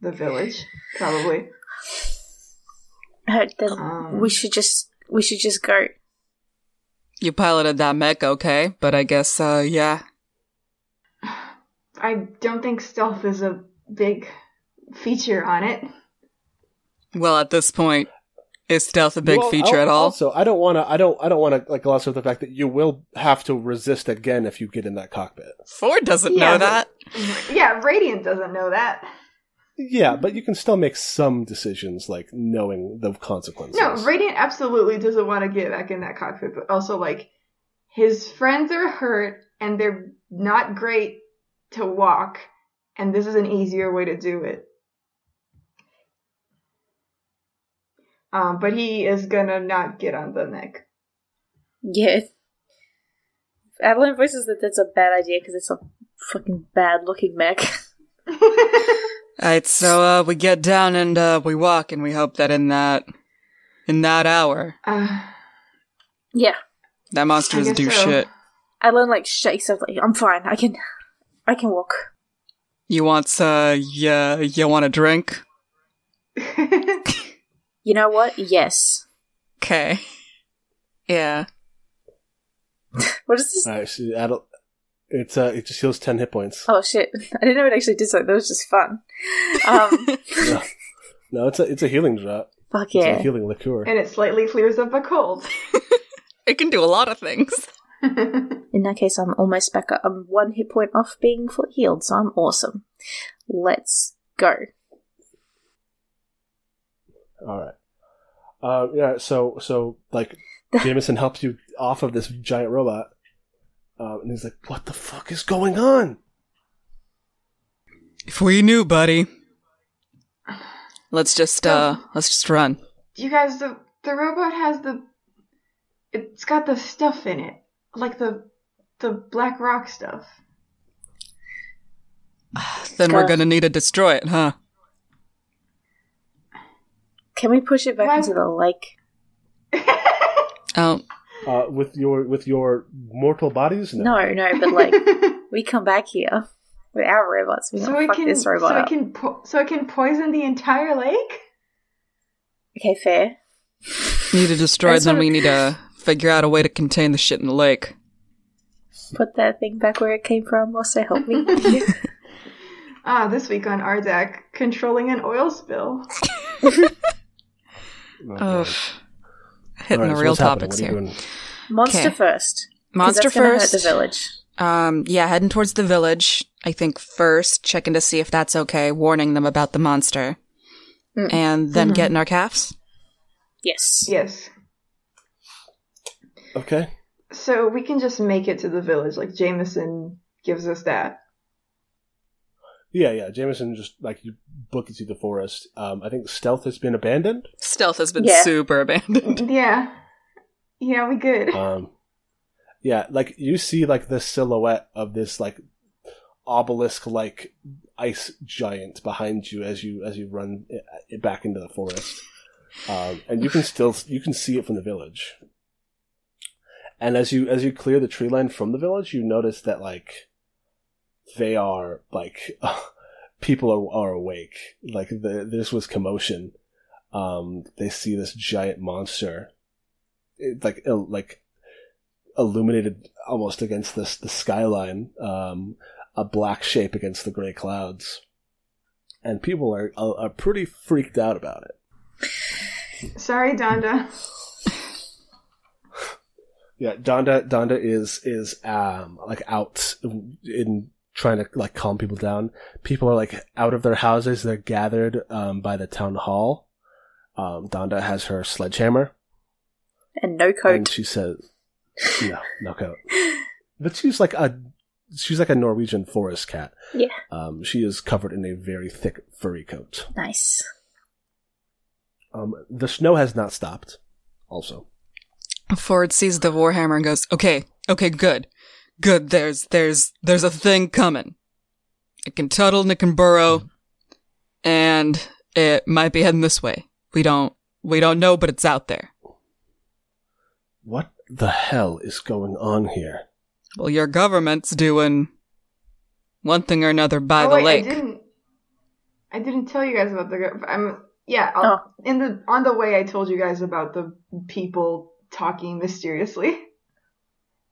the village, probably. Uh, then Um, we should just we should just go. You piloted that mech, okay? But I guess, uh, yeah. I don't think stealth is a big feature on it. Well, at this point, is stealth a big Well, feature al- at all? Also, I don't want to. I don't. I don't want to like gloss over the fact that you will have to resist again if you get in that cockpit. Ford doesn't Yeah, know but- that. Yeah, Radiant doesn't know that. Yeah, but you can still make some decisions, like knowing the consequences. No, Radiant absolutely doesn't want to get back in that cockpit, but also like his friends are hurt and they're not great to walk, and this is an easier way to do it. Um, but he is gonna not get on the neck. Yes. Adeline voices that that's a bad idea because it's a fucking bad looking mech. Alright, so, uh, we get down and, uh, we walk and we hope that in that, in that hour, Uh, yeah. that monster I doesn't guess do so. shit. Adeline like shakes up like I'm fine. I can I can walk. You want, uh, yeah, you want a drink? You know what? Yes. Okay. Yeah. What is this? All right, so adult, it's uh, it just heals ten hit points. Oh shit! I didn't know it actually did so. That was just fun. Um, no, no, it's a it's a healing drop. fuck yeah! It's a healing liqueur. and it slightly clears up a cold. It can do a lot of things. In that case, I'm almost back. Up. I'm one hit point off being fully healed, so I'm awesome. Let's go. All right. Uh, yeah. So so like Jameson helps you off of this giant robot, uh, and he's like, "What the fuck is going on?" If we knew, buddy. Let's just, uh, let's just run. you guys, the the robot has the, it's got the stuff in it, like the the black rock stuff. Then we're gonna need to destroy it, huh? Can we push it back Why- into the lake? Oh, Uh, with your with your mortal bodies? No, no, but like we come back here with our robots. We so gonna fuck can this so robot it up. can po- so it can poison the entire lake. Okay, fair. need to destroy I it, just then we need to figure out a way to contain the shit in the lake. Put that thing back where it came from. Also, help me. Ah, this week on Ardak, controlling an oil spill. Ugh. God. Hitting All right, the so real what's topics What are you here. Monster Okay. first. 'cause Monster that's gonna hurt first. The village. Um, yeah, heading towards the village. I think first, checking to see if that's okay, warning them about the monster. Mm. And then Mhm. getting our calves. Yes. Yes. Okay. So we can just make it to the village, like Jameson gives us that. Yeah, yeah. Jameson just like you book it to the forest. Um, I think stealth has been abandoned. Stealth has been Yeah. super abandoned. Yeah. Yeah, we good. Um, yeah, like you see like the silhouette of this like obelisk like ice giant behind you as you as you run i- i- back into the forest, um, and you can still you can see it from the village. And as you as you clear the tree line from the village, you notice that like they are like people are are awake. Like the, this was commotion. Um, they see this giant monster it, like il- like illuminated almost against this the skyline, um, a black shape against the gray clouds, and people are are, are pretty freaked out about it. Sorry, Donda. Yeah, Donda Donda is is um like out in trying to like calm people down. People are like out of their houses. They're gathered um by the town hall. Um, Donda has her sledgehammer, And no coat. and coat. she says, "No, no coat." But she's like a she's like a Norwegian forest cat. Yeah. Um, she is covered in a very thick furry coat. Nice. Um, the snow has not stopped. Also, Ford sees the warhammer and goes, "Okay, okay, good, good. There's, there's, there's a thing coming. It can tuttle and it can burrow, and it might be heading this way. We don't, we don't know, but it's out there. what the hell is going on here? Well, your government's doing one thing or another by oh, the wait, lake. I didn't. I didn't tell you guys about the. I'm yeah. I'll, Oh. In the on the way, I told you guys about the people talking mysteriously.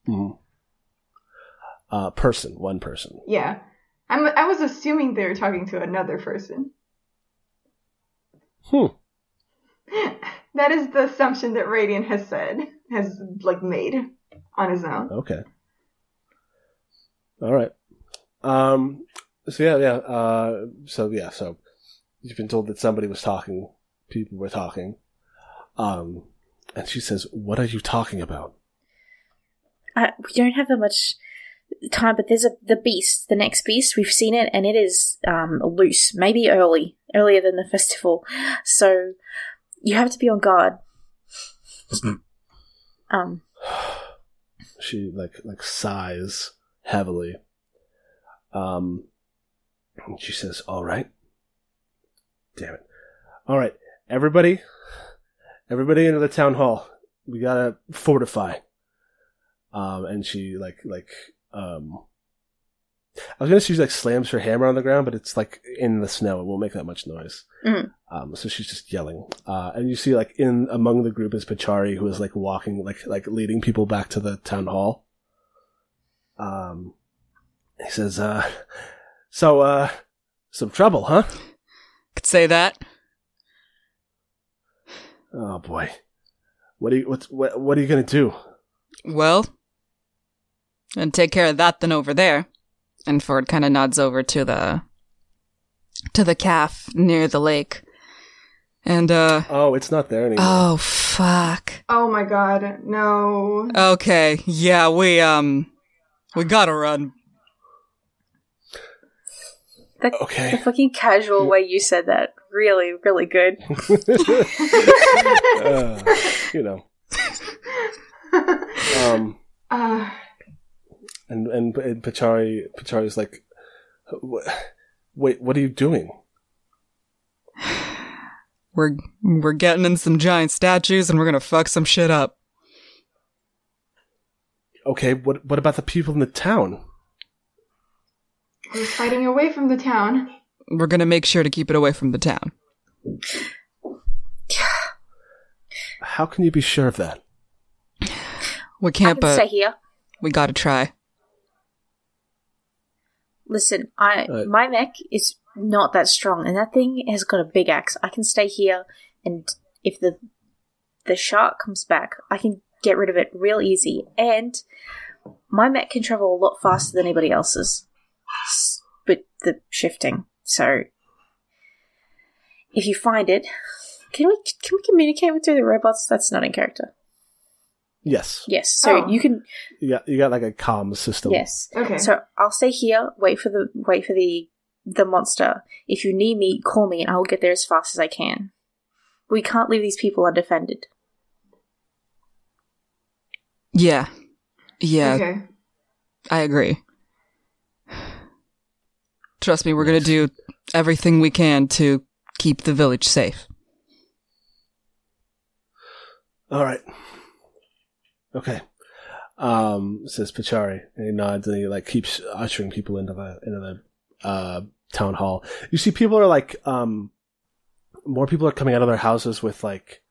Mhm. Uh, person, one person. Yeah, I'm. I was assuming they were talking to another person. Hmm. that is the assumption that Radiant has said has like made on his own. Okay. All right. Um. So yeah, yeah. Uh. So yeah. So you've been told that somebody was talking. People were talking. Um. And she says, "What are you talking about?" Uh, we don't have that much time, but there's a the beast, the next beast. We've seen it, and it is um, loose. Maybe early, earlier than the festival. So you have to be on guard. um, She like like sighs heavily. Um. And she says, "All right." Damn it. All right, everybody. Everybody into the town hall. We gotta fortify. Um, and she like like um. I was gonna say she like slams her hammer on the ground, but it's like in the snow. It won't make that much noise. Mhm. Um, so she's just yelling. Uh, and you see like in among the group is Pachari, who is like walking, like like leading people back to the town hall. Um, he says, uh, "So, uh, some trouble, huh?" Could say that. Oh boy, what are you what's, what what are you gonna do? Well, and take care of that then over there. And Ford kind of nods over to the to the calf near the lake. And uh Oh, it's not there anymore. oh fuck. Oh my god, no. Okay, yeah, we um we gotta run. the, okay. the fucking casual way you said that, really, really good. Uh, you know. Um, uh, and and, and Pachari Pachari's like, wait, what are you doing? We're we're getting in some giant statues and we're gonna fuck some shit up. Okay, what what about the people in the town? we're fighting away from the town. We're gonna make sure to keep it away from the town. How can you be sure of that? We can't, can stay but here. we gotta try. Listen, I my mech is not that strong, and that thing has got a big axe. I can stay here, and if the the shark comes back, I can get rid of it real easy. And my mech can travel a lot faster than anybody else's, with the shifting. So, if you find it, can we can we communicate with through the robots? That's not in character. Yes, Yes, so Oh. you can. you got you got like a comm system. Yes, Okay. so I'll stay here, wait for the wait for the the monster. If you need me, call me and I'll get there as fast as I can. We can't leave these people undefended. Yeah. Yeah, Okay. I agree. Trust me, we're gonna do everything we can to keep the village safe. All right. Okay. Um, says Pachari, and he nods and he like keeps ushering people into the into the uh, town hall. You see, people are like, um, more people are coming out of their houses with like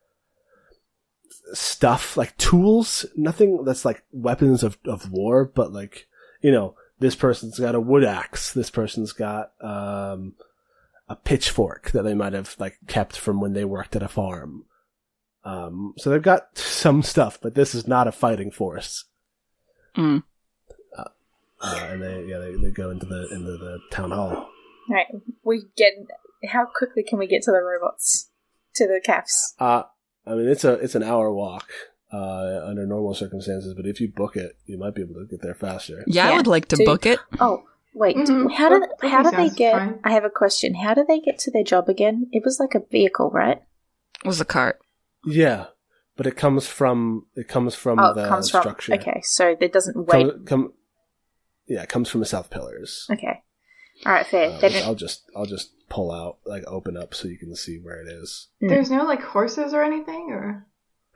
stuff like tools, nothing that's like weapons of, of war, but like, you know, this person's got a wood axe, this person's got, um, a pitchfork that they might have like kept from when they worked at a farm. Um, so they've got some stuff, but this is not a fighting force. Mm. Uh, and they, yeah, they, they go into the, into the town hall. Right. We get. How quickly can we get to the robots? To the calves? Uh, I mean, it's a, it's an hour walk, uh, under normal circumstances, but if you book it, you might be able to get there faster. Yeah, I would like to two. book it. Oh, wait. Mhm. How do That- how do they get? fine. I have a question. How do they get to their job again? It was like a vehicle, right? It was a cart. Yeah, but it comes from it comes from oh, the it comes from. structure. Okay, so it doesn't wait. Come, come, yeah, it comes from the south pillars. Okay. All right, fair. Uh, they which didn't. I'll just I'll just pull out like open up so you can see where it is. Mm. There's no like horses or anything, or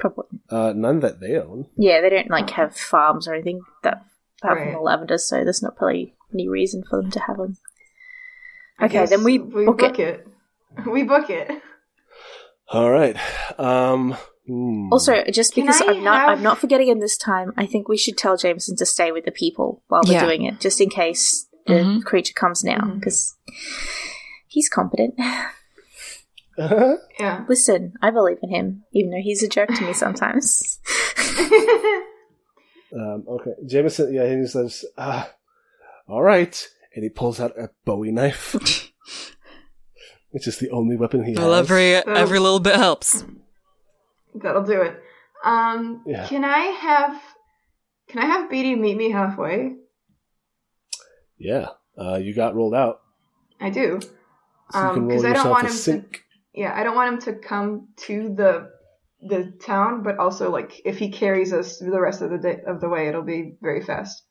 Probably. Uh, none that they own. Yeah, they don't like have farms or anything that apart from Right. the lavenders, so there's not probably any reason for them to have them. Okay, then we we book book, it. it. We book it. All right. Um. hmm. Also, just Can because I I'm not have- I'm not forgetting him this time, I think we should tell Jameson to stay with the people while we're Yeah. doing it, just in case the Mhm. creature comes now, Mhm. because he's competent. Yeah. Listen, I believe in him, even though he's a jerk to me sometimes. um. Okay. Jameson. Yeah. He says, "Ah, all right," and he pulls out a Bowie knife, which just the only weapon he has. Well, every every little bit helps. That'll do it. Um, Yeah. can I have can I have BD meet me halfway? Yeah. Uh, you got rolled out. I do. So you Um, roll I don't yourself want a him to- sync. Yeah, I don't want him to come to the the town, but also like if he carries us through the rest of the day of the way, it'll be very fast.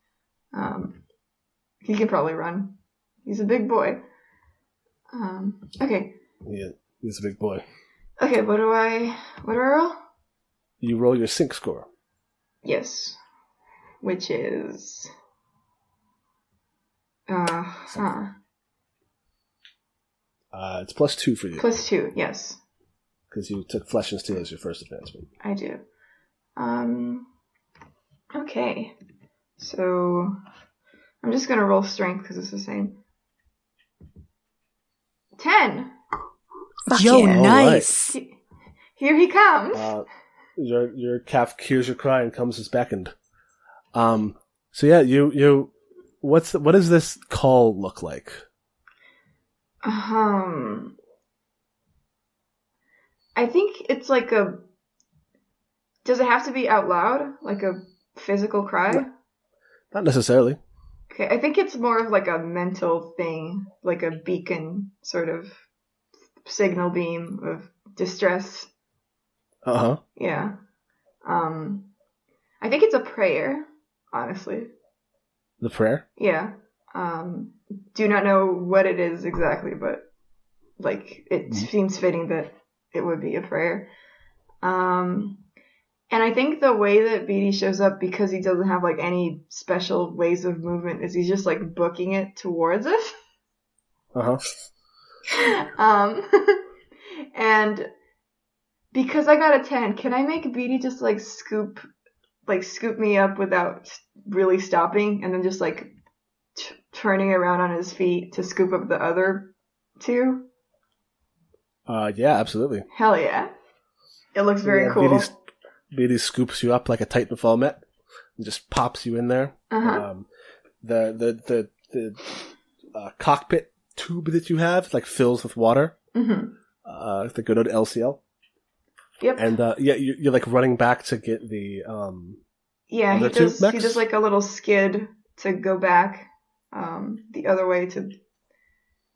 Um, he can probably run. He's a big boy. Um, okay, Yeah. He's a big boy. okay. What do I? What do I roll? You roll your sync score. Yes, which is uh huh. Uh, it's plus two for you plus two. Yes, because you took flesh and steel as your first advancement. I do. Um. Okay, so I'm just gonna roll strength because it's the same. Ten. Fuck Yo, yeah. nice. He- Here he comes. Uh, your your calf hears your cry and comes as beckoned. Um. So yeah, you you. What's the, what does this call look like? Um, I think it's like a. Does it have to be out loud, like a physical cry? Not necessarily. Okay, I think it's more of like a mental thing, like a beacon sort of signal beam of distress. Uh huh. Yeah. Um, I think it's a prayer, honestly. The prayer. Yeah. Um, do not know what it is exactly, but like it Mhm. seems fitting that it would be a prayer. Um, and I think the way that BD shows up because he doesn't have like any special ways of movement is he's just like booking it towards us. Uh huh. um, and because I got a 10, can I make BD just like scoop, like scoop me up without really stopping and then just like t- turning around on his feet to scoop up the other two? Uh, yeah, absolutely. Hell yeah. It looks very yeah, cool. BD scoops you up like a Titanfall met and just pops you in there. Uh-huh. Um, the the the the uh, cockpit tube that you have like fills with water. hmm Uh, the good old LCL. Yep. And uh, yeah, you, you're like running back to get the um. yeah, he other two does, he does like a little skid to go back um, the other way to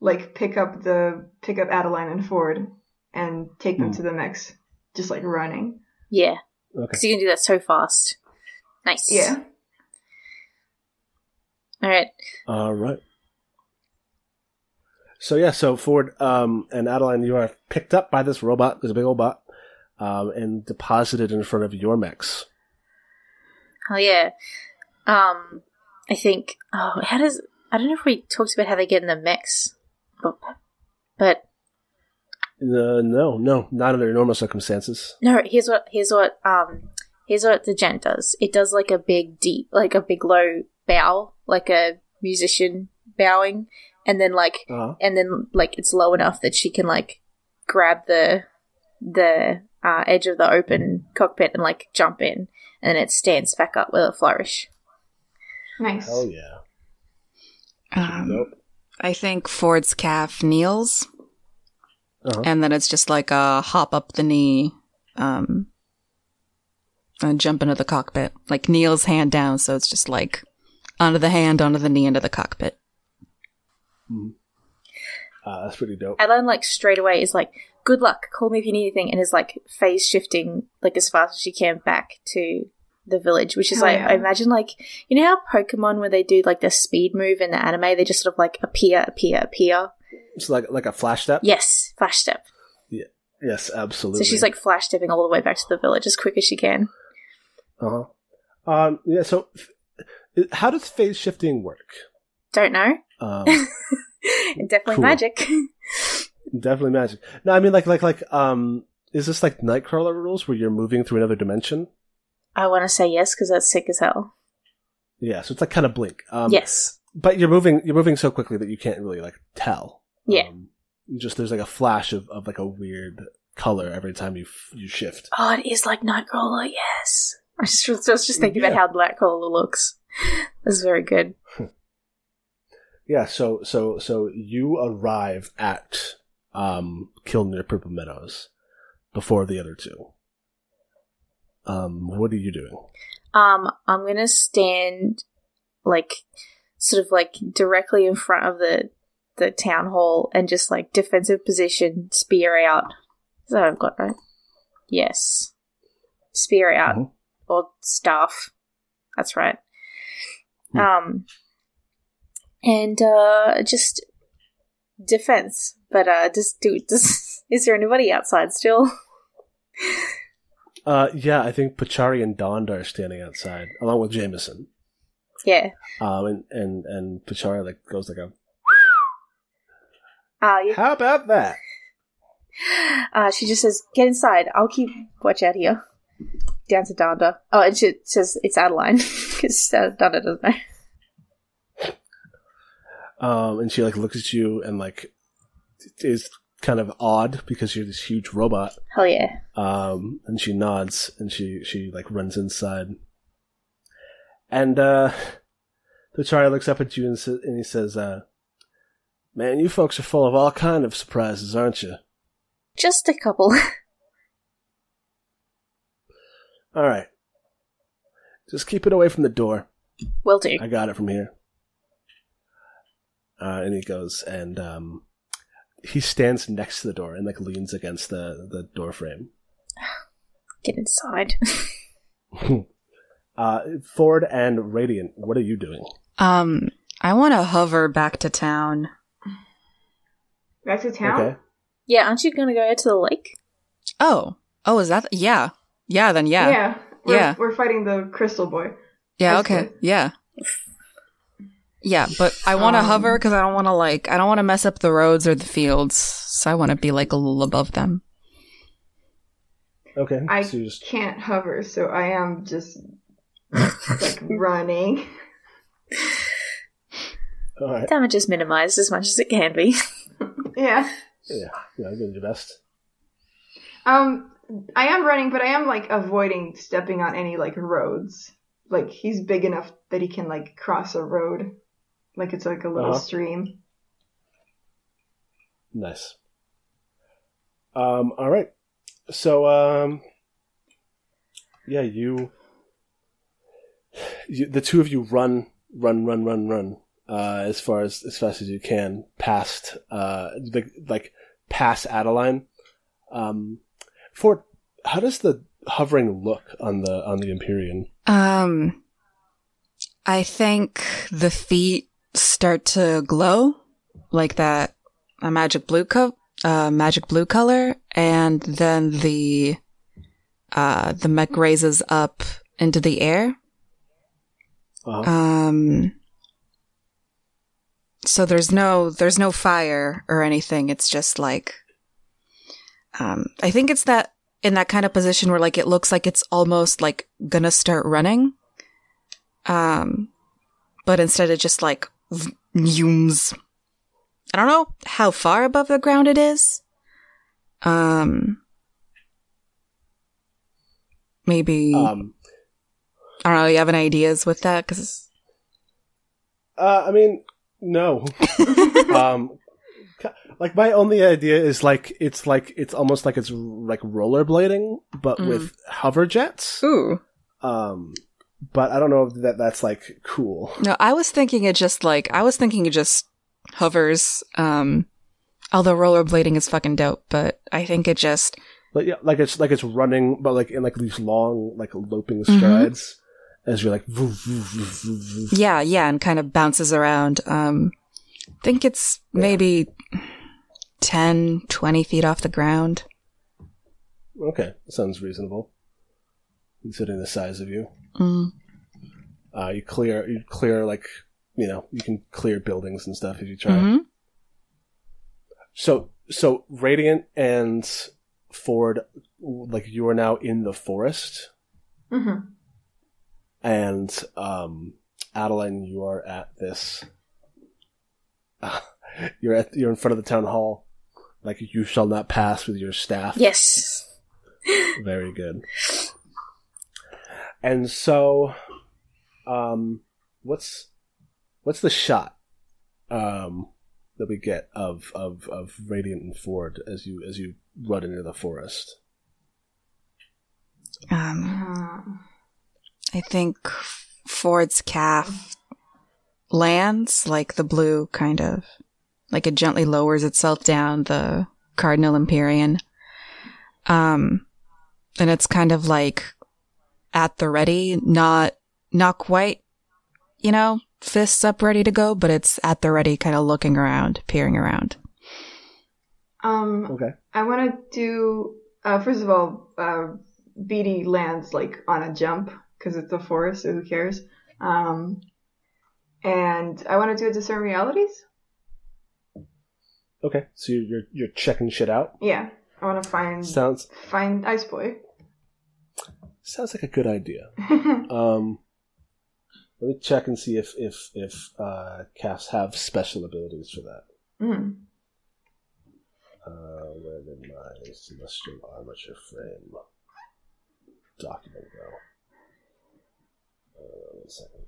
like pick up the pick up Adeline and Ford and take them Hmm. to the mechs, just like running. Yeah, Okay. because you can do that so fast. Nice. Yeah. All right. All right. So yeah, so Ford um, and Adeline, you are picked up by this robot, this big old bot, um, and deposited in front of your mechs. Oh yeah. Um, I think. Oh, how does? I don't know if we talked about how they get in the mix, but but Uh, no, no, not under normal circumstances. No, here's what here's what um here's what the gent does. It does like a big deep like a big low bow, like a musician bowing, and then like Uh-huh. and then like it's low enough that she can like grab the the uh, edge of the open cockpit and like jump in, and then it stands back up with a flourish. Nice. Oh yeah. Um, Nope. I think Ford's calf kneels, Uh-huh. and then it's just like a hop up the knee, um, and jump into the cockpit. Like kneels hand down, so it's just like onto the hand, onto the knee, into the cockpit. Uh, that's pretty dope. Adeline like straight away is like, "Good luck, call me if you need anything," and is like phase shifting like as fast as she can back to the village, which is Hell like yeah. I imagine like you know how Pokemon where they do like the speed move in the anime, they just sort of like appear, appear, appear. It's like like a flash step. Yes, flash step. Yeah. Yes, absolutely. So she's like flash stepping all the way back to the village as quick as she can. uh huh. Um, yeah. So, f- how does phase shifting work? Don't know. Um, Definitely Cool. magic. definitely magic. No, I mean like like like um, is this like Nightcrawler rules where you're moving through another dimension? I want to say yes because that's sick as hell. Yeah. So it's like kind of blink. Um, yes. But you're moving you're moving so quickly that you can't really like tell. Yeah. Um, just there's like a flash of, of like a weird color every time you f- you shift. Oh, it is like Nightcrawler. Yes. I just I was just thinking Yeah. about how Nightcrawler looks. This is very good. Yeah, so so so you arrive at um Kilner Purple Meadows before the other two. Um, what are you doing? Um, I'm gonna stand like sort of like directly in front of the the town hall and just like defensive position, spear out. Is that what I've got right? Yes. Spear out Mhm. or staff. That's right. Hmm. Um and uh just defense. But uh just do does is there anybody outside still? Uh, yeah, I think Pachari and Donda are standing outside along with Jameson. yeah. Um, and and and Pachari like goes like a Uh, yeah. how about that? Uh, she just says, "Get inside. I'll keep watch out here." Down to Donda. Oh, and she says it's Adeline because uh, Donda doesn't know. Um, and she like looks at you and like is kind of odd because you're this huge robot. Hell yeah! Um, and she nods and she, she like runs inside. And, uh, Pachari looks up at you and, sa- and he says, uh, man, you folks are full of all kind of surprises, aren't you? Just a couple. Alright. Just keep it away from the door. Will do. I got it from here. Uh, and he goes and, um, he stands next to the door and like leans against the, the door frame. Get inside. Uh, Ford and Radiant, what are you doing? Um, I want to hover back to town. Back to town? Okay. yeah, aren't you gonna go to the lake? Oh, oh, is that? Yeah, yeah. Then yeah, yeah. Yeah. We're, Yeah. We're fighting the crystal boy. That's okay, good. yeah, yeah. But I want to Um, hover because I don't want to like I don't want to mess up the roads or the fields. So I want to be like a little above them. Okay. I so just, can't hover, so I am just like running. all right. Damage is minimized as much as it can be. Yeah. Yeah, yeah, you're doing your best. Um, I am running, but I am like avoiding stepping on any like roads. Like he's big enough that he can like cross a road, like it's like a little Uh-huh. stream. Nice. Um, all right. So, um, yeah, you, you, the two of you run, run, run, run, run, uh, as far as, as fast as you can past, uh, like, like past Adeline. Um, Ford, how does the hovering look on the, on the Empyrean? Um, I think the feet start to glow like that, a magic blue co- uh, magic blue color, and then the uh, the mech raises up into the air. Uh, Um, so there's no there's no fire or anything. It's just like Um, I think it's that in that kind of position where like it looks like it's almost like gonna start running. Um, but instead it just like zooms. I don't know how far above the ground it is. Um, maybe Um, I don't know. You have any ideas with that? Because uh, I mean, no. um, like my only idea is like it's like it's almost like it's like rollerblading, but Mm. with hover jets. ooh, Um, but I don't know if that that's like cool. no, I was thinking it just like I was thinking it just hovers. Um, although rollerblading is fucking dope, but I think it just Like yeah, like it's like it's running, but like in like these long like loping Mhm. strides as you're like. Voo, voo, voo, voo, voo. yeah, yeah, and kind of bounces around. Um, I think it's maybe 10, 20 feet off the ground. Okay, sounds reasonable. Considering the size of you, Mm. uh, you clear you clear like you know you can clear buildings and stuff if you try. hmm So so Radiant and Ford, like you are now in the forest, hmm and um, Adeline, you are at this. Uh, you're at you're in front of the town hall, like you shall not pass with your staff. Yes. Very good. And so, um, what's what's the shot um, that we get of, of of Radiant and Ford as you as you run into the forest? Um, I think Ford's calf lands like the blue kind of like it gently lowers itself down the cardinal empyrean. Um, and it's kind of like at the ready, not, not quite, you know, fists up ready to go, but it's at the ready, kind of looking around, peering around. Um, Okay. I want to do. Uh, first of all, uh, BD lands like on a jump because it's a forest, so who cares? Um, and I want to do a discern realities. Okay. So you're you're, you're checking shit out. Yeah, I want to find Sounds find Ice Boy. sounds like a good idea. Um, let me check and see if if if uh, calves have special abilities for that. mm. Uh, where did my celestial armature frame document go? Uh, one second.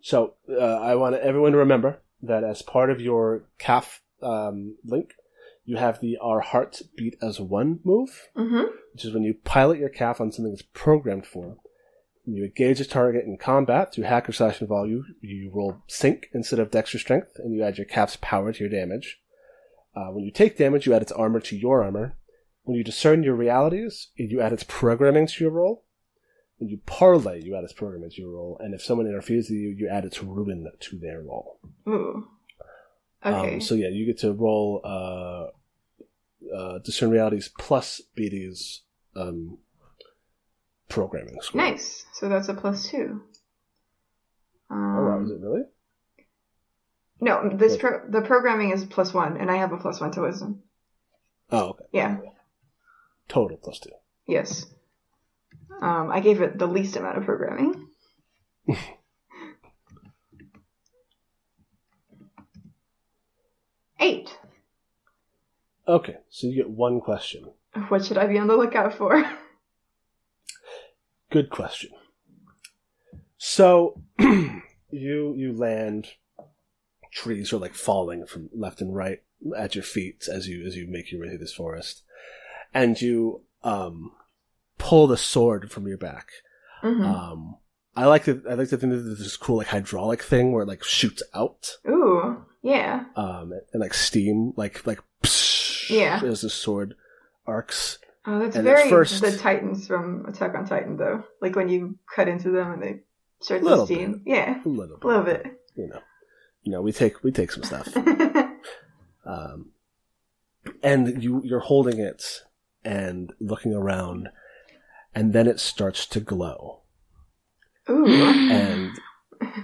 So uh, I want everyone to remember that as part of your calf um, link, you have the "Our Hearts Beat as One" move hmm which is when you pilot your calf on something that's programmed for. When you engage a target in combat through hack and slash involve you, you roll sync instead of dexter strength, and you add your calf's power to your damage. Uh, when you take damage, you add its armor to your armor. When you discern your realities, you add its programming to your roll. When you parlay, you add its programming to your roll. And if someone interferes with you, you add its ruin to their roll. Ooh. Okay. Um, so yeah, you get to roll uh, uh, discern realities plus BD's um, programming score. nice. So that's a plus two. Um, Oh wow, is it really? No, this pro- the programming is plus one, and I have a plus one to wisdom. Oh, okay. Yeah. Total plus two. Yes. Um, I gave it the least amount of programming. Eight. Okay, so you get one question. What should I be on the lookout for? Good question. So you you land. Trees are like falling from left and right at your feet as you as you make your way through this forest, and you um pull the sword from your back. Mhm. Um, I like to I like to think that there's this cool like hydraulic thing where it like shoots out, Ooh, yeah. um, and like steam like like Yeah. as the sword arcs. Oh, that's And very first- the Titans from Attack on Titan, though. Like when you cut into them and they start to steam. Yeah, A little a bit, little bit. you know. You know, we take we take some stuff. um, and you you're holding it and looking around and then it starts to glow. Ooh. And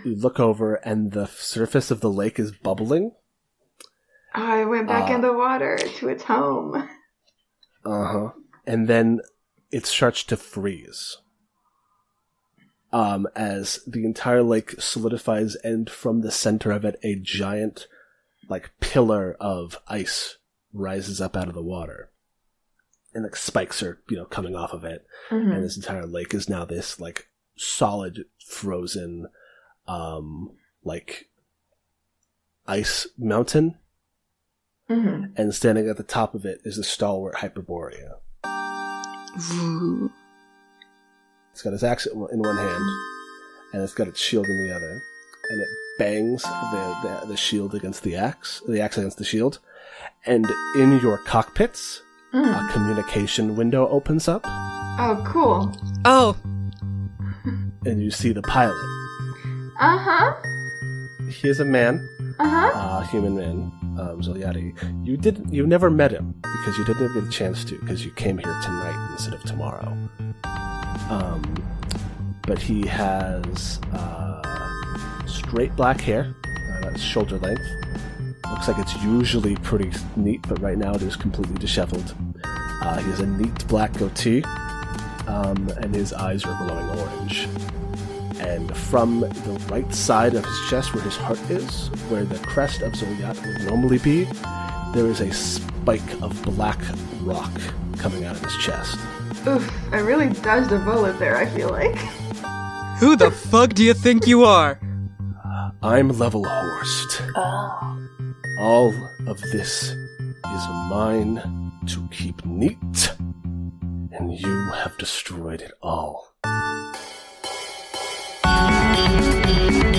you look over, and the surface of the lake is bubbling. Oh, I went back Uh, in the water to its home. Uh huh. And then it starts to freeze. Um, as the entire lake solidifies, and from the center of it, a giant, like, pillar of ice rises up out of the water. And like spikes are, you know, coming off of it. Mhm. And this entire lake is now this, like, solid, frozen, um, like, ice mountain. Mhm. And standing at the top of it is a stalwart Hyperborea. Ooh. It's got its axe in one in one hand, and it's got its shield in the other, and it bangs the, the, the shield against the axe, the axe against the shield, and in your cockpits, Mm. a communication window opens up, Oh, cool. Oh, and you see the pilot. Uh huh. He is a man, Uh huh. a human man, um. You didn't, you never met him because you didn't get a chance to because you came here tonight instead of tomorrow. Um, but he has uh, straight black hair, uh, shoulder length. Looks like it's usually pretty neat, but right now it is completely disheveled. Uh, he has a neat black goatee, um, and his eyes are glowing orange. And from the right side of his chest, where his heart is, where the crest of Zolyat would normally be, there is a spike of black rock coming out of his chest. Oof. I really dodged a bullet there, I feel like. who the fuck do you think you are? I'm Level Horst. Oh. All of this is mine to keep neat, and you have destroyed it all. Thank you.